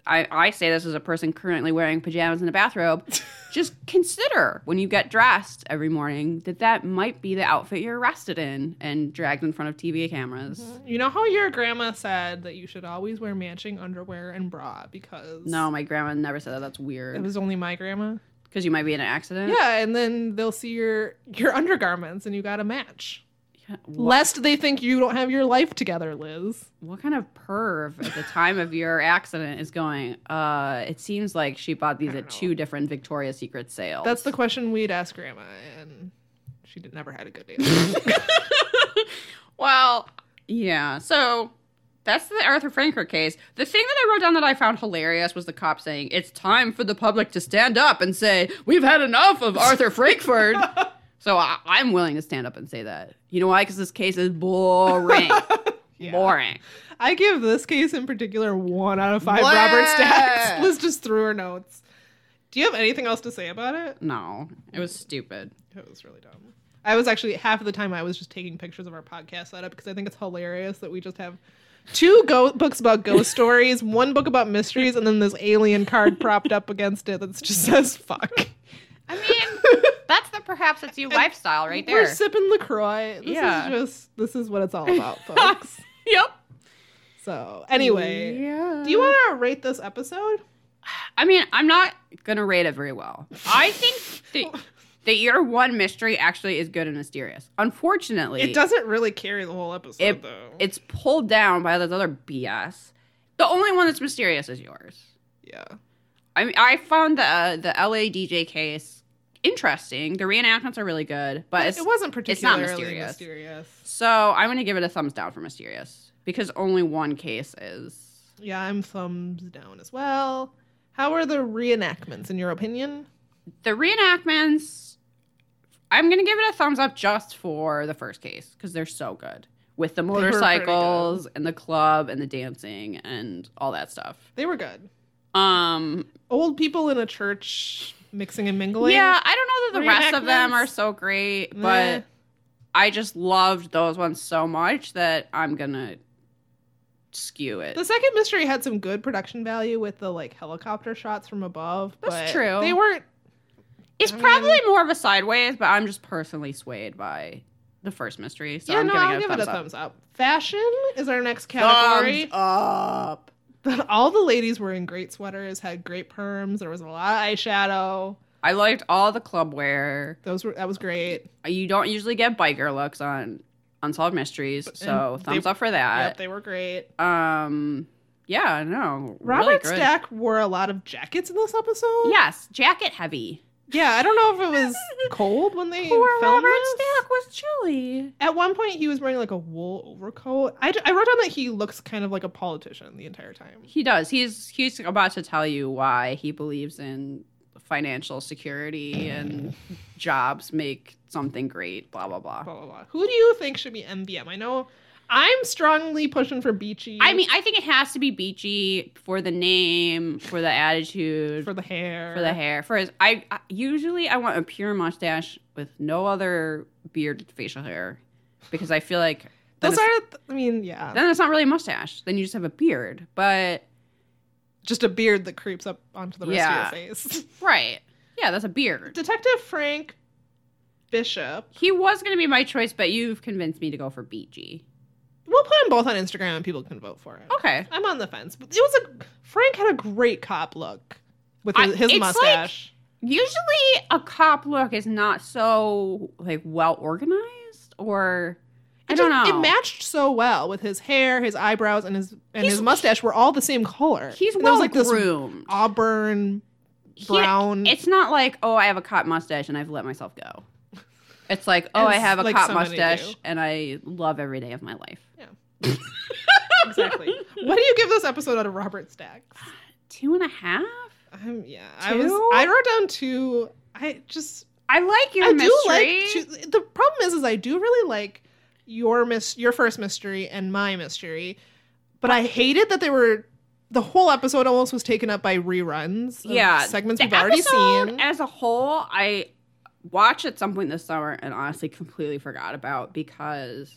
[SPEAKER 4] I, I say this as a person currently wearing pajamas and a bathrobe. <laughs> Just consider when you get dressed every morning that that might be the outfit you're arrested in and dragged in front of TV cameras.
[SPEAKER 1] You know how your grandma said that you should always wear matching underwear and bra because
[SPEAKER 4] No, my grandma never said that. That's weird.
[SPEAKER 1] it
[SPEAKER 4] weird.
[SPEAKER 1] was only my grandma.
[SPEAKER 4] Because you might be in an accident.
[SPEAKER 1] Yeah, and then they'll see your your <laughs> undergarments and you got to match. Lest they think you don't have your life together, Liz.
[SPEAKER 4] what kind of perv at the time of your accident is going? Uh, it seems like she bought these at
[SPEAKER 1] don't
[SPEAKER 4] two different Victoria's Secret sales.
[SPEAKER 1] That's the question we'd ask grandma, and she did never had a good answer. <laughs>
[SPEAKER 4] well, yeah. So that's the Arthur Frankfurt case. The thing that I wrote down that I found hilarious was the cop saying, "It's time for the public to stand up and say we've had enough of Arthur Frankfurt." <laughs> so I, I'm willing to stand up and say that. You know why? Because this case is boring. <laughs>
[SPEAKER 1] Yeah.
[SPEAKER 4] Boring.
[SPEAKER 1] I give this case in particular one out of five
[SPEAKER 4] Blah.
[SPEAKER 1] Robert Stacks. <laughs> Liz just threw her notes. Do you have anything else to say about it?
[SPEAKER 4] No, it was stupid.
[SPEAKER 1] It was really dumb. I was actually half of the time I was just taking pictures of our podcast setup because I think it's hilarious that we just have two go- books about ghost stories, <laughs> one book about mysteries, and then this alien card propped up against it that just says "fuck."
[SPEAKER 4] I mean, that's the perhaps it's you lifestyle right there.
[SPEAKER 1] We're sipping Lacroix. This
[SPEAKER 4] Yeah.
[SPEAKER 1] is just this is what it's all about, <laughs> folks.
[SPEAKER 4] yep.
[SPEAKER 1] so anyway,
[SPEAKER 4] Yeah.
[SPEAKER 1] do you want to rate this episode?
[SPEAKER 4] I mean, I'm not gonna rate it very well. I think the the year one mystery actually is good and mysterious. Unfortunately,
[SPEAKER 1] It doesn't really carry the whole episode
[SPEAKER 4] It,
[SPEAKER 1] though.
[SPEAKER 4] it's pulled down by this other BS. The only one that's mysterious is yours.
[SPEAKER 1] yeah.
[SPEAKER 4] I mean, I found the uh, the LA DJ case interesting. The reenactments are really good, but it's,
[SPEAKER 1] it wasn't
[SPEAKER 4] it's not
[SPEAKER 1] particularly
[SPEAKER 4] mysterious.
[SPEAKER 1] mysterious.
[SPEAKER 4] so I'm gonna give it a thumbs down for mysterious because only one case is.
[SPEAKER 1] Yeah, I'm thumbs down as well. How are the reenactments, in your opinion?
[SPEAKER 4] The reenactments, I'm gonna give it a thumbs up just for the first case because they're so good with the motorcycles and the club and the dancing and all that stuff.
[SPEAKER 1] They were good.
[SPEAKER 4] Um,
[SPEAKER 1] Old people in a church mixing and mingling.
[SPEAKER 4] yeah, I don't know that the rest of them are so great, but I just loved those ones so much that I'm gonna skew it.
[SPEAKER 1] The second mystery had some good production value with the like helicopter shots from above.
[SPEAKER 4] That's
[SPEAKER 1] but
[SPEAKER 4] true.
[SPEAKER 1] They weren't.
[SPEAKER 4] It's
[SPEAKER 1] I mean-
[SPEAKER 4] probably more of a sideways, but I'm just personally swayed by the first mystery, so
[SPEAKER 1] yeah,
[SPEAKER 4] I'm
[SPEAKER 1] no,
[SPEAKER 4] giving
[SPEAKER 1] I'll
[SPEAKER 4] it a
[SPEAKER 1] give
[SPEAKER 4] thumbs
[SPEAKER 1] it a
[SPEAKER 4] up.
[SPEAKER 1] thumbs up. Fashion is our next category.
[SPEAKER 4] Thumbs up. <laughs>
[SPEAKER 1] All the ladies were in great sweaters, had great perms. There was a lot of eyeshadow.
[SPEAKER 4] I liked all the club wear.
[SPEAKER 1] Those were that was great.
[SPEAKER 4] You don't usually get biker looks on unsolved mysteries, so thumbs
[SPEAKER 1] they-
[SPEAKER 4] up for
[SPEAKER 1] yep,
[SPEAKER 4] that.
[SPEAKER 1] they were great.
[SPEAKER 4] um, yeah, no,
[SPEAKER 1] Robert
[SPEAKER 4] really.
[SPEAKER 1] Stack wore a lot of jackets in this episode.
[SPEAKER 4] Yes, jacket heavy.
[SPEAKER 1] Yeah, I don't know if it was <laughs> cold when they
[SPEAKER 4] Poor
[SPEAKER 1] filmed
[SPEAKER 4] Robert
[SPEAKER 1] this.
[SPEAKER 4] Stack was chilly.
[SPEAKER 1] At one point, he was wearing like a wool overcoat. I, I wrote down that he looks kind of like a politician the entire time.
[SPEAKER 4] He does. He's he's about to tell you why he believes in financial security and <laughs> jobs make something great. Blah blah blah.
[SPEAKER 1] Blah blah blah. Who do you think should be MVM? I know I'm strongly pushing for Beachy.
[SPEAKER 4] I mean, I think it has to be Beachy for the name, for the attitude,
[SPEAKER 1] for the hair.
[SPEAKER 4] for the hair. For his, I, I usually I want a pure mustache with no other beard, facial hair, because I feel like
[SPEAKER 1] Those are. I mean, yeah,
[SPEAKER 4] then it's not really a mustache. Then you just have a beard. But
[SPEAKER 1] just a beard that creeps up onto the rest
[SPEAKER 4] Yeah.
[SPEAKER 1] of your face. <laughs>
[SPEAKER 4] right, yeah, that's a beard.
[SPEAKER 1] Detective Frank Bishop.
[SPEAKER 4] He was gonna be my choice, but you've convinced me to go for Beachy.
[SPEAKER 1] We'll put them both on Instagram and people can vote for it.
[SPEAKER 4] Okay,
[SPEAKER 1] I'm on the fence, but it was a Frank had a great cop look with
[SPEAKER 4] I-
[SPEAKER 1] his, his
[SPEAKER 4] it's
[SPEAKER 1] mustache.
[SPEAKER 4] usually a cop look is not so like well organized, or I don't
[SPEAKER 1] just-
[SPEAKER 4] know.
[SPEAKER 1] It matched so well with his hair, his eyebrows, and his and
[SPEAKER 4] He's-
[SPEAKER 1] his mustache were all the same color.
[SPEAKER 4] He's well
[SPEAKER 1] was like this
[SPEAKER 4] groomed.
[SPEAKER 1] auburn
[SPEAKER 4] He-
[SPEAKER 1] brown.
[SPEAKER 4] It's not like, oh, I have a cop mustache and I've let myself go. It's like, oh, I have a
[SPEAKER 1] like,
[SPEAKER 4] cop
[SPEAKER 1] so
[SPEAKER 4] mustache and I love every day of my life. Yeah. <laughs>
[SPEAKER 1] exactly. what do you give this episode out of Robert Stacks?
[SPEAKER 4] Two and a half?
[SPEAKER 1] Um, yeah, I was. I wrote down two. I just
[SPEAKER 4] I like your
[SPEAKER 1] I
[SPEAKER 4] mystery.
[SPEAKER 1] do like to, the problem is is I do really like your mis your first mystery and my mystery, but I hated that they were the whole episode almost was taken up by reruns. of
[SPEAKER 4] yeah,
[SPEAKER 1] segments
[SPEAKER 4] the
[SPEAKER 1] we've already seen.
[SPEAKER 4] As a whole, I watched at some point this summer and honestly completely forgot about because,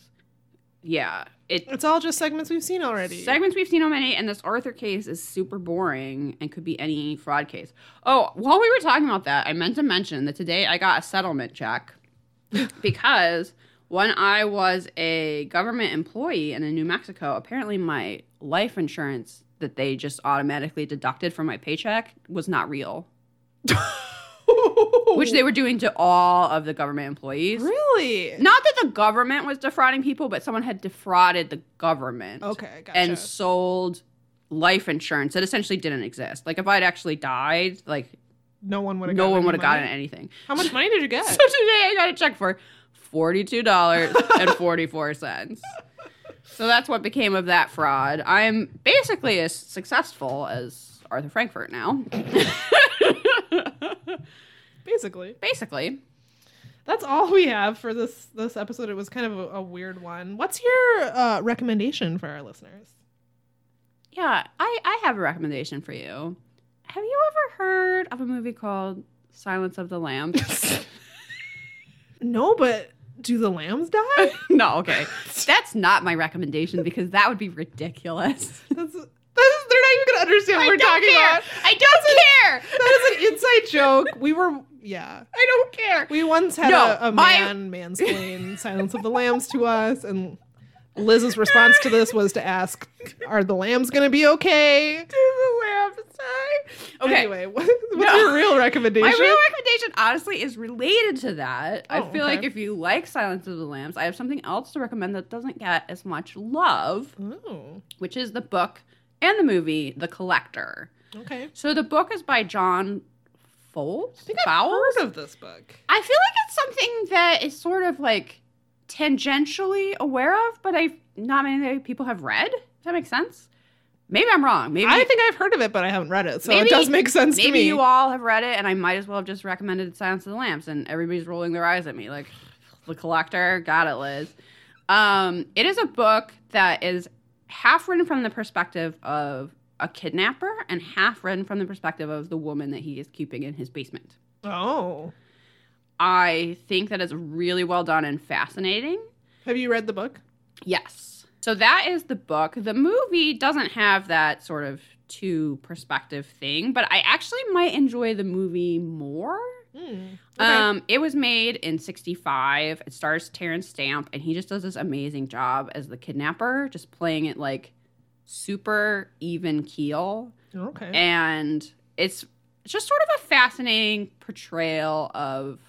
[SPEAKER 4] yeah, it
[SPEAKER 1] It's all just segments we've seen already.
[SPEAKER 4] segments we've seen on many, and this Arthur case is super boring and could be any fraud case. Oh, while we were talking about that, I meant to mention that today I got a settlement check <laughs> because when I was a government employee in New Mexico, apparently my life insurance that they just automatically deducted from my paycheck was not real, <laughs> which they were doing to all of the government employees.
[SPEAKER 1] really
[SPEAKER 4] Not that the government was defrauding people, but someone had defrauded the government
[SPEAKER 1] okay. Gotcha.
[SPEAKER 4] and sold life insurance that essentially didn't exist. Like if I'd actually died, like
[SPEAKER 1] no one would have.
[SPEAKER 4] no one would have gotten anything.
[SPEAKER 1] How much money did you get? <laughs>
[SPEAKER 4] So today I got a check for forty-two dollars and forty-four cents. So that's what became of that fraud. I'm basically as successful as Arthur Frankfurt now. <laughs> <laughs>
[SPEAKER 1] Basically,
[SPEAKER 4] basically.
[SPEAKER 1] that's all we have for this this episode. It was kind of a, a weird one. What's your uh, recommendation for our listeners?
[SPEAKER 4] Yeah, I, I have a recommendation for you. Have you ever heard of a movie called Silence of the Lambs? <laughs>
[SPEAKER 1] No, but do the lambs die? <laughs>
[SPEAKER 4] no, okay. That's not my recommendation because that would be ridiculous.
[SPEAKER 1] That's, that's they're not even gonna understand what
[SPEAKER 4] I
[SPEAKER 1] we're talking
[SPEAKER 4] care.
[SPEAKER 1] about.
[SPEAKER 4] I don't care.
[SPEAKER 1] That is an inside joke. We were yeah.
[SPEAKER 4] I don't care.
[SPEAKER 1] We once had
[SPEAKER 4] No,
[SPEAKER 1] a, a
[SPEAKER 4] my-
[SPEAKER 1] man mansplain <laughs> Silence of the Lambs to us, and Liz's response to this was to ask, "Are the lambs gonna be okay?"
[SPEAKER 4] Do the lambs die. Okay.
[SPEAKER 1] Anyway, what, what's
[SPEAKER 4] No.
[SPEAKER 1] your real recommendation?
[SPEAKER 4] My real recommendation, honestly, is related to that. I
[SPEAKER 1] Oh,
[SPEAKER 4] feel
[SPEAKER 1] okay.
[SPEAKER 4] like if you like Silence of the Lambs, I have something else to recommend that doesn't get as much love,
[SPEAKER 1] oh,
[SPEAKER 4] which is the book and the movie The Collector.
[SPEAKER 1] okay.
[SPEAKER 4] So the book is by John Fowles.
[SPEAKER 1] I think I've
[SPEAKER 4] Fowles?
[SPEAKER 1] heard of this book.
[SPEAKER 4] I feel like it's something that is sort of like tangentially aware of, but I've not many people have read. Does that make sense? Maybe I'm wrong. Maybe
[SPEAKER 1] I think I've heard of it, but I haven't read it, so
[SPEAKER 4] Maybe-
[SPEAKER 1] it does make sense to me.
[SPEAKER 4] Maybe you all have read it, and I might as well have just recommended Silence of the Lambs, and everybody's rolling their eyes at me like, "The Collector, got it, Liz." Um, it is a book that is half written from the perspective of a kidnapper and half written from the perspective of the woman that he is keeping in his basement.
[SPEAKER 1] oh,
[SPEAKER 4] I think that is really well done and fascinating.
[SPEAKER 1] have you read the book?
[SPEAKER 4] Yes. So that is the book. The movie doesn't have that sort of two perspective thing, but I actually might enjoy the movie more.
[SPEAKER 1] Hmm.
[SPEAKER 4] Um, it was made in 65. It stars Terence Stamp, and he just does this amazing job as the kidnapper, just playing it like super even keel.
[SPEAKER 1] okay.
[SPEAKER 4] And it's it's just sort of a fascinating portrayal of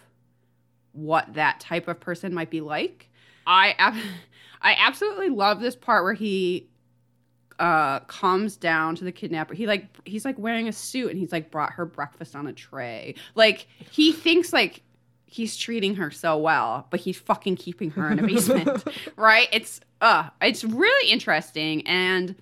[SPEAKER 4] what that type of person might be like. I ab- <laughs> I absolutely love this part where he uh comes down to the kidnapper. He like he's like wearing a suit and he's like brought her breakfast on a tray. Like he thinks like he's treating her so well, but he's fucking keeping her in a basement. <laughs> right? It's uh it's really interesting and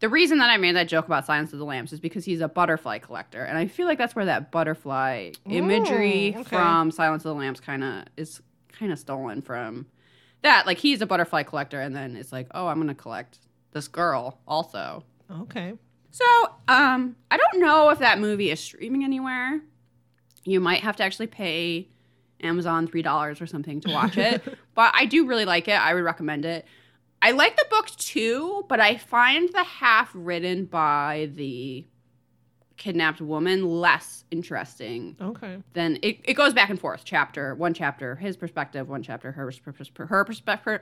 [SPEAKER 4] the reason that I made that joke about Silence of the Lambs is because he's a butterfly collector, and I feel like that's where that butterfly imagery
[SPEAKER 1] okay.
[SPEAKER 4] from Silence of the Lambs kind of is kind of stolen from that. Like he's a butterfly collector, and then it's like, oh, I'm gonna collect this girl also.
[SPEAKER 1] okay.
[SPEAKER 4] So, um, I don't know if that movie is streaming anywhere. You might have to actually pay Amazon three dollars or something to watch it, <laughs> but I do really like it. I would recommend it. I like the book too, but I find the half written by the kidnapped woman less interesting
[SPEAKER 1] Okay.
[SPEAKER 4] Then it, it goes back and forth. Chapter one chapter his perspective, one chapter her her perspective,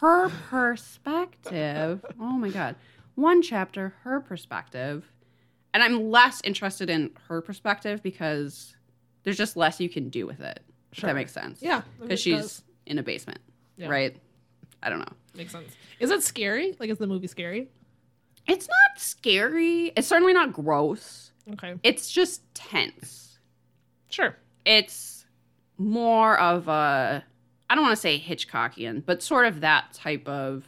[SPEAKER 4] her perspective. Oh my god, one chapter her perspective, and I'm less interested in her perspective because there's just less you can do with it. If that makes sense.
[SPEAKER 1] Yeah,
[SPEAKER 4] because she's
[SPEAKER 1] does.
[SPEAKER 4] in a basement,
[SPEAKER 1] Yeah.
[SPEAKER 4] right? I don't know.
[SPEAKER 1] Makes sense. Is it scary? Like, is the movie scary?
[SPEAKER 4] It's not scary. It's certainly not gross.
[SPEAKER 1] Okay.
[SPEAKER 4] It's just tense.
[SPEAKER 1] Sure.
[SPEAKER 4] it's more of a I don't want to say Hitchcockian, but sort of that type of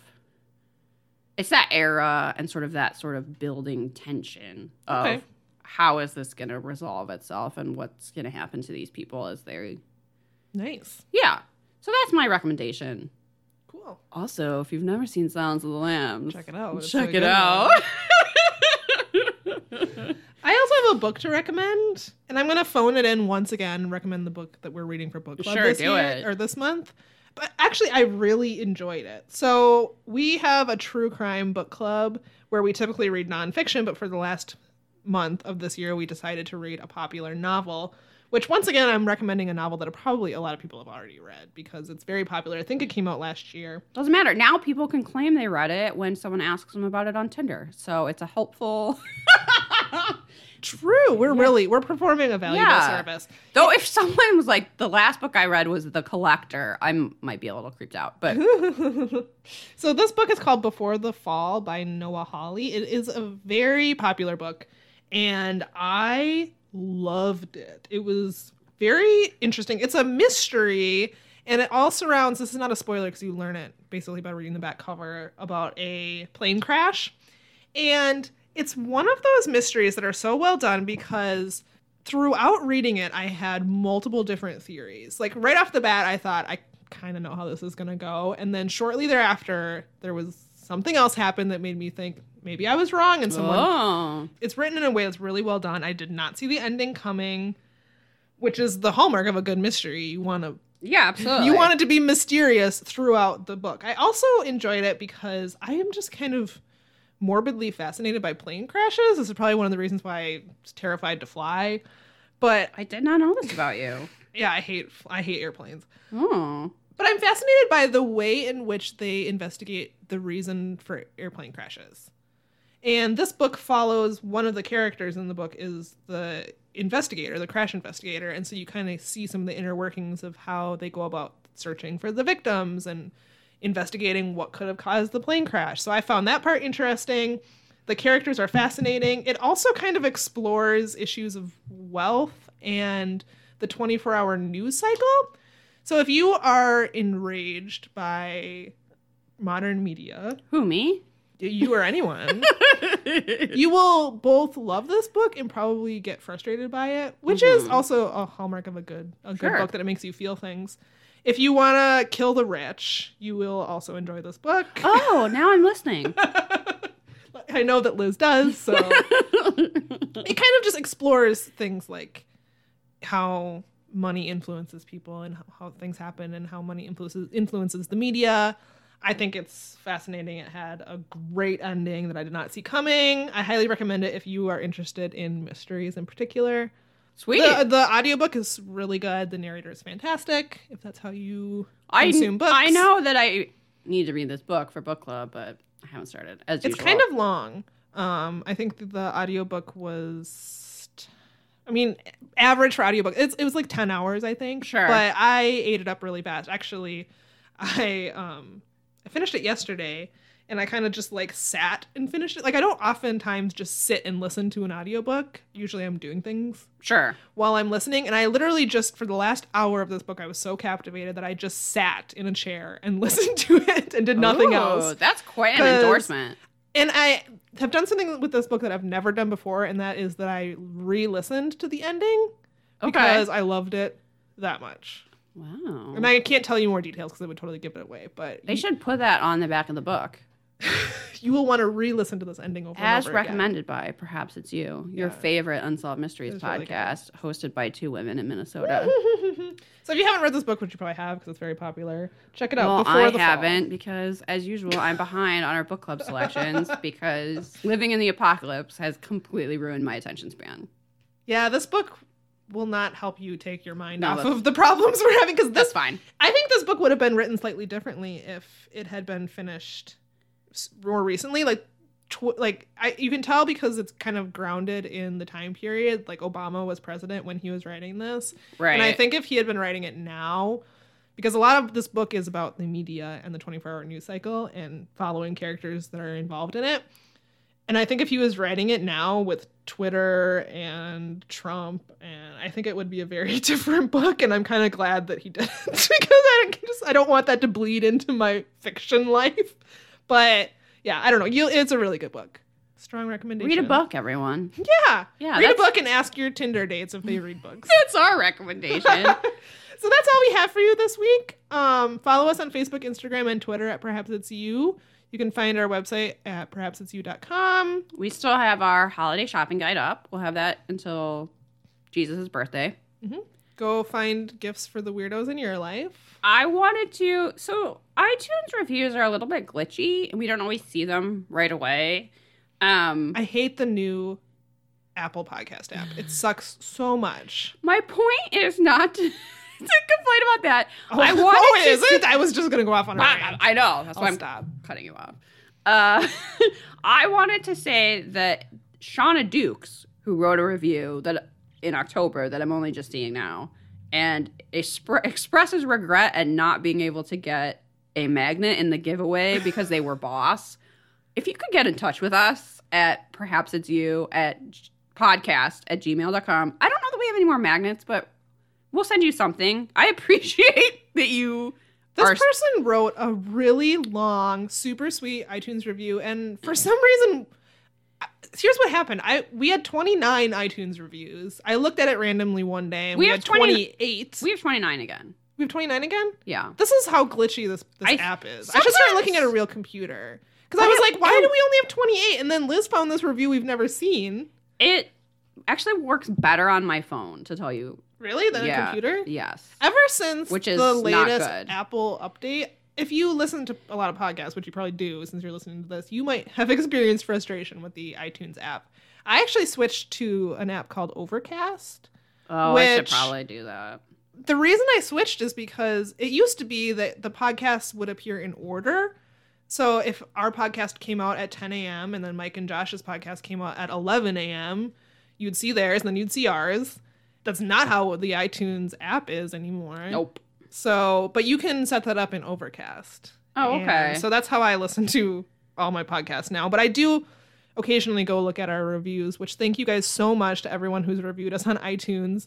[SPEAKER 4] it's that era and sort of that sort of building tension of
[SPEAKER 1] Okay.
[SPEAKER 4] how is this going to resolve itself and what's going to happen to these people as they
[SPEAKER 1] Nice.
[SPEAKER 4] Yeah. So that's my recommendation.
[SPEAKER 1] Cool.
[SPEAKER 4] Also, if you've never seen Silence of the Lambs,
[SPEAKER 1] Check it out.
[SPEAKER 4] Check it out. <laughs>
[SPEAKER 1] I also have a book to recommend, and I'm going to phone it in once again and recommend the book that we're reading for book club
[SPEAKER 4] Sure,
[SPEAKER 1] this
[SPEAKER 4] do
[SPEAKER 1] year
[SPEAKER 4] it.
[SPEAKER 1] or this month. But actually, I really enjoyed it. So we have a true crime book club where we typically read nonfiction, but for the last month of this year, we decided to read a popular novel. Which, once again, I'm recommending a novel that probably a lot of people have already read because it's very popular. I think it came out last year.
[SPEAKER 4] Doesn't matter. Now people can claim they read it when someone asks them about it on Tinder. So it's a helpful. <laughs> <laughs>
[SPEAKER 1] True, we're really we're performing a valuable
[SPEAKER 4] Yeah.
[SPEAKER 1] service.
[SPEAKER 4] Though if someone was like, the last book I read was The Collector, I might be a little creeped out. But <laughs>
[SPEAKER 1] so this book is called Before the Fall by Noah Hawley. It is a very popular book and I loved it. It was very interesting. It's a mystery and it all surrounds this is not a spoiler because you learn it basically by reading the back cover about a plane crash. And it's one of those mysteries that are so well done because throughout reading it, I had multiple different theories. Like right off the bat, I thought I kind of know how this is going to go. And then shortly thereafter, there was something else happened that made me think maybe I was wrong. And someone,
[SPEAKER 4] oh,
[SPEAKER 1] it's written in a way that's really well done. I did not see the ending coming, which is the hallmark of a good mystery. You want to
[SPEAKER 4] yeah, absolutely.
[SPEAKER 1] you want it to be mysterious throughout the book. I also enjoyed it because I am just kind of morbidly fascinated by plane crashes. This is probably one of the reasons why I was terrified to fly. But
[SPEAKER 4] I did not know this about you.
[SPEAKER 1] yeah, I hate I hate airplanes.
[SPEAKER 4] Oh,
[SPEAKER 1] But I'm fascinated by the way in which they investigate the reason for airplane crashes. And this book follows one of the characters in the book is the investigator, the crash investigator, and so you kind of see some of the inner workings of how they go about searching for the victims and investigating what could have caused the plane crash. So I found that part interesting. The characters are fascinating. It also kind of explores issues of wealth and the 24 hour news cycle. So if you are enraged by modern media,
[SPEAKER 4] who me?
[SPEAKER 1] you or anyone, <laughs> you will both love this book and probably get frustrated by it, which is
[SPEAKER 4] Mhm.
[SPEAKER 1] also a hallmark of a good a good
[SPEAKER 4] Sure.
[SPEAKER 1] book that it makes you feel things. If you want to kill the rich, you will also enjoy this book.
[SPEAKER 4] oh, now I'm listening. <laughs>
[SPEAKER 1] I know that Liz does, so <laughs> it kind of just explores things like how money influences people and how, things happen and how money influences influences the media. I think it's fascinating. It had a great ending that I did not see coming. I highly recommend it if you are interested in mysteries in particular.
[SPEAKER 4] Sweet.
[SPEAKER 1] The, the audiobook is really good. The narrator is fantastic. If that's how you
[SPEAKER 4] I
[SPEAKER 1] consume books.
[SPEAKER 4] I know that I need to read this book for book club, but I haven't started. As
[SPEAKER 1] it's
[SPEAKER 4] usual.
[SPEAKER 1] kind of long. Um, I think the audiobook was, I mean, average for audiobook. It's, it was like ten hours, I think.
[SPEAKER 4] Sure.
[SPEAKER 1] But I ate it up really fast. Actually, I um, I finished it yesterday, and I kind of just like sat and finished it. Like I don't oftentimes just sit and listen to an audiobook. Usually, I'm doing things
[SPEAKER 4] sure.
[SPEAKER 1] while I'm listening. And I literally just, for the last hour of this book, I was so captivated that I just sat in a chair and <laughs> listened to it and did nothing
[SPEAKER 4] Ooh,
[SPEAKER 1] else.
[SPEAKER 4] That's quite an endorsement.
[SPEAKER 1] And I have done something with this book that I've never done before, and that is that I re listened to the ending
[SPEAKER 4] Okay.
[SPEAKER 1] because I loved it that much.
[SPEAKER 4] wow.
[SPEAKER 1] And I can't tell you more details because it would totally give it away, but
[SPEAKER 4] they should put that on the back of the book. <laughs>
[SPEAKER 1] you will want to re listen to this ending over
[SPEAKER 4] As
[SPEAKER 1] and over again.
[SPEAKER 4] recommended by Perhaps It's You, your
[SPEAKER 1] Yeah.
[SPEAKER 4] favorite Unsolved Mysteries
[SPEAKER 1] It's really
[SPEAKER 4] podcast, hosted by two women in Minnesota. <laughs>
[SPEAKER 1] so if you haven't read this book, which you probably have because it's very popular, check it out.
[SPEAKER 4] well, I haven't because, as usual, I'm behind on our book club selections <laughs> because living in the apocalypse has completely ruined my attention span.
[SPEAKER 1] Yeah, this book will not help you take your mind
[SPEAKER 4] No,
[SPEAKER 1] off of the problems we're having because
[SPEAKER 4] That's
[SPEAKER 1] this
[SPEAKER 4] fine.
[SPEAKER 1] I think this book would have been written slightly differently if it had been finished more recently. Like, tw- like I, you can tell because it's kind of grounded in the time period. Like Obama was president when he was writing this,
[SPEAKER 4] Right.
[SPEAKER 1] and I think if he had been writing it now, because a lot of this book is about the media and the 24-hour news cycle and following characters that are involved in it. And I think if he was writing it now with Twitter and Trump, and I think it would be a very <laughs> different book. And I'm kind of glad that he didn't <laughs> because I don't, just I don't want that to bleed into my fiction life. But yeah, I don't know. You, it's a really good book. Strong recommendation.
[SPEAKER 4] Read a book, everyone.
[SPEAKER 1] Yeah,
[SPEAKER 4] Yeah,
[SPEAKER 1] Read a book and ask your Tinder dates if they read <laughs> books.
[SPEAKER 4] That's our recommendation. <laughs>
[SPEAKER 1] So that's all we have for you this week. Um, follow us on Facebook, Instagram, and Twitter at Perhaps It's You. You can find our website at perhapsitsyou.com.
[SPEAKER 4] We still have our holiday shopping guide up. We'll have that until Jesus' birthday.
[SPEAKER 1] Go find gifts for the weirdos in your life.
[SPEAKER 4] I wanted to. So iTunes reviews are a little bit glitchy, and we don't always see them right away. Um,
[SPEAKER 1] I hate the new Apple Podcast app. It <sighs> sucks so much.
[SPEAKER 4] my point is not to, <laughs> to complain about that. I <laughs>
[SPEAKER 1] oh,
[SPEAKER 4] wanted
[SPEAKER 1] oh,
[SPEAKER 4] to
[SPEAKER 1] is it? I was just gonna go off on a rant.
[SPEAKER 4] I know. That's
[SPEAKER 1] I'll
[SPEAKER 4] why I'm
[SPEAKER 1] stop.
[SPEAKER 4] cutting you off. Uh, <laughs> I wanted to say that Shauna Dukes, who wrote a review that in October that I'm only just seeing now, and expre- expresses regret at not being able to get a magnet in the giveaway <laughs> because they were boss. If you could get in touch with us at perhaps it's you at podcast at gmail.com. I don't know that we have any more magnets, but we'll send you something. I <laughs> appreciate that you
[SPEAKER 1] This person wrote a really long, super sweet iTunes review, and for some reason, here's what happened. I we had 29 iTunes reviews. I looked at it randomly one day, and
[SPEAKER 4] We
[SPEAKER 1] we,
[SPEAKER 4] have
[SPEAKER 1] had
[SPEAKER 4] 20
[SPEAKER 1] 28.
[SPEAKER 4] We have 29 again.
[SPEAKER 1] we have 29 again.
[SPEAKER 4] Yeah.
[SPEAKER 1] This is how glitchy this this
[SPEAKER 4] I-
[SPEAKER 1] app is. I should start looking at a real computer because I was like, why do we only have 28? And then Liz found this review we've never seen.
[SPEAKER 4] It actually works better on my phone, to tell you.
[SPEAKER 1] Really, than
[SPEAKER 4] yeah.
[SPEAKER 1] a computer?
[SPEAKER 4] Yes.
[SPEAKER 1] Ever since
[SPEAKER 4] Which is
[SPEAKER 1] the latest. Apple update, if you listen to a lot of podcasts, which you probably do since you're listening to this, you might <laughs> have experienced frustration with the iTunes app. I actually switched to an app called Overcast.
[SPEAKER 4] Oh, I should probably do that.
[SPEAKER 1] The reason I switched is because it used to be that the podcasts would appear in order. So if our podcast came out at 10 a.m. and then Mike and Josh's podcast came out at 11 a.m., you'd see theirs and then you'd see ours. That's not how the iTunes app is anymore.
[SPEAKER 4] Nope.
[SPEAKER 1] So, but you can set that up in Overcast.
[SPEAKER 4] Oh,
[SPEAKER 1] And
[SPEAKER 4] okay.
[SPEAKER 1] so that's how I listen to all my podcasts now. But I do occasionally go look at our reviews, which thank you guys so much to everyone who's reviewed us on <laughs> iTunes.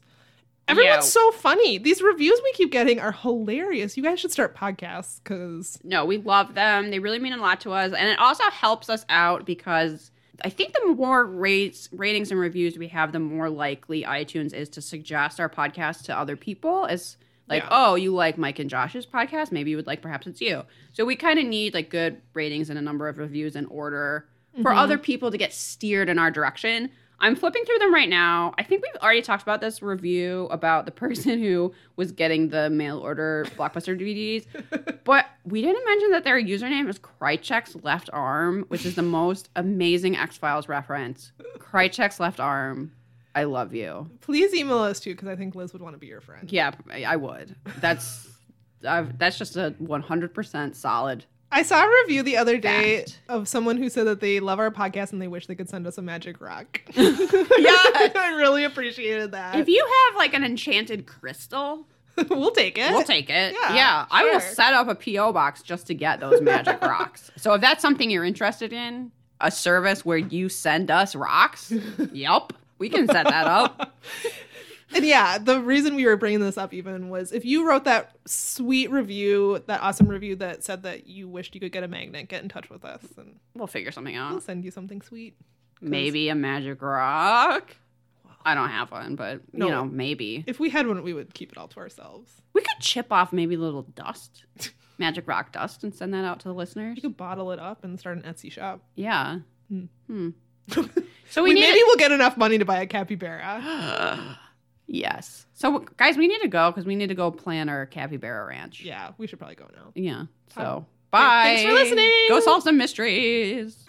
[SPEAKER 1] Everyone's
[SPEAKER 4] Yeah.
[SPEAKER 1] so funny. These reviews we keep getting are hilarious. You guys should start podcasts because
[SPEAKER 4] No, we love them. They really mean a lot to us. And it also helps us out because I think the more rates, ratings and reviews we have, the more likely iTunes is to suggest our podcast to other people. As like,
[SPEAKER 1] Yeah.
[SPEAKER 4] oh, you like Mike and Josh's podcast? Maybe you would like Perhaps It's You. So we kind of need like good ratings and a number of reviews in order for mm-hmm. other people to get steered in our direction. I'm flipping through them right now. I think we've already talked about this review about the <laughs> person who was getting the mail order blockbuster DVDs, <laughs> but we didn't mention that their username is Krycek's left arm, which is the most amazing X Files reference. Krycek's left arm. I love you.
[SPEAKER 1] please email us too because I think Liz would want to be your friend.
[SPEAKER 4] Yeah, I I would. That's I've, that's just a 100% solid.
[SPEAKER 1] I saw a review the other day
[SPEAKER 4] Fact.
[SPEAKER 1] of someone who said that they love our podcast and they wish they could send us a magic rock. <laughs> <laughs>
[SPEAKER 4] Yeah.
[SPEAKER 1] I really appreciated that.
[SPEAKER 4] If you have like an enchanted crystal, <laughs>
[SPEAKER 1] we'll take it.
[SPEAKER 4] We'll take it.
[SPEAKER 1] Yeah,
[SPEAKER 4] Yeah, I will set up a PO box just to get those magic rocks. So if that's something you're interested in, a service where you send us rocks, yep, we can set that up. <laughs>
[SPEAKER 1] And yeah, the reason we were bringing this up even was if you wrote that sweet review, that awesome review that said that you wished you could get a magnet, get in touch with us and
[SPEAKER 4] We'll figure something out.
[SPEAKER 1] we'll send you something sweet.
[SPEAKER 4] Maybe a magic rock. I don't have one, but
[SPEAKER 1] No.
[SPEAKER 4] you know, maybe
[SPEAKER 1] If we had one, we would keep it all to ourselves.
[SPEAKER 4] we could chip off maybe a little dust, <laughs> magic rock dust, and send that out to the listeners.
[SPEAKER 1] You could bottle it up and start an Etsy shop.
[SPEAKER 4] Yeah.
[SPEAKER 1] Hmm.
[SPEAKER 4] Hmm. <laughs> So we,
[SPEAKER 1] We
[SPEAKER 4] need
[SPEAKER 1] maybe we'll get enough money to buy a capybara. <gasps>
[SPEAKER 4] yes. So guys, we need to go because we need to go plan our capybara ranch.
[SPEAKER 1] Yeah, we should probably go now.
[SPEAKER 4] Yeah. So bye.
[SPEAKER 1] Thanks for listening.
[SPEAKER 4] Go solve some mysteries.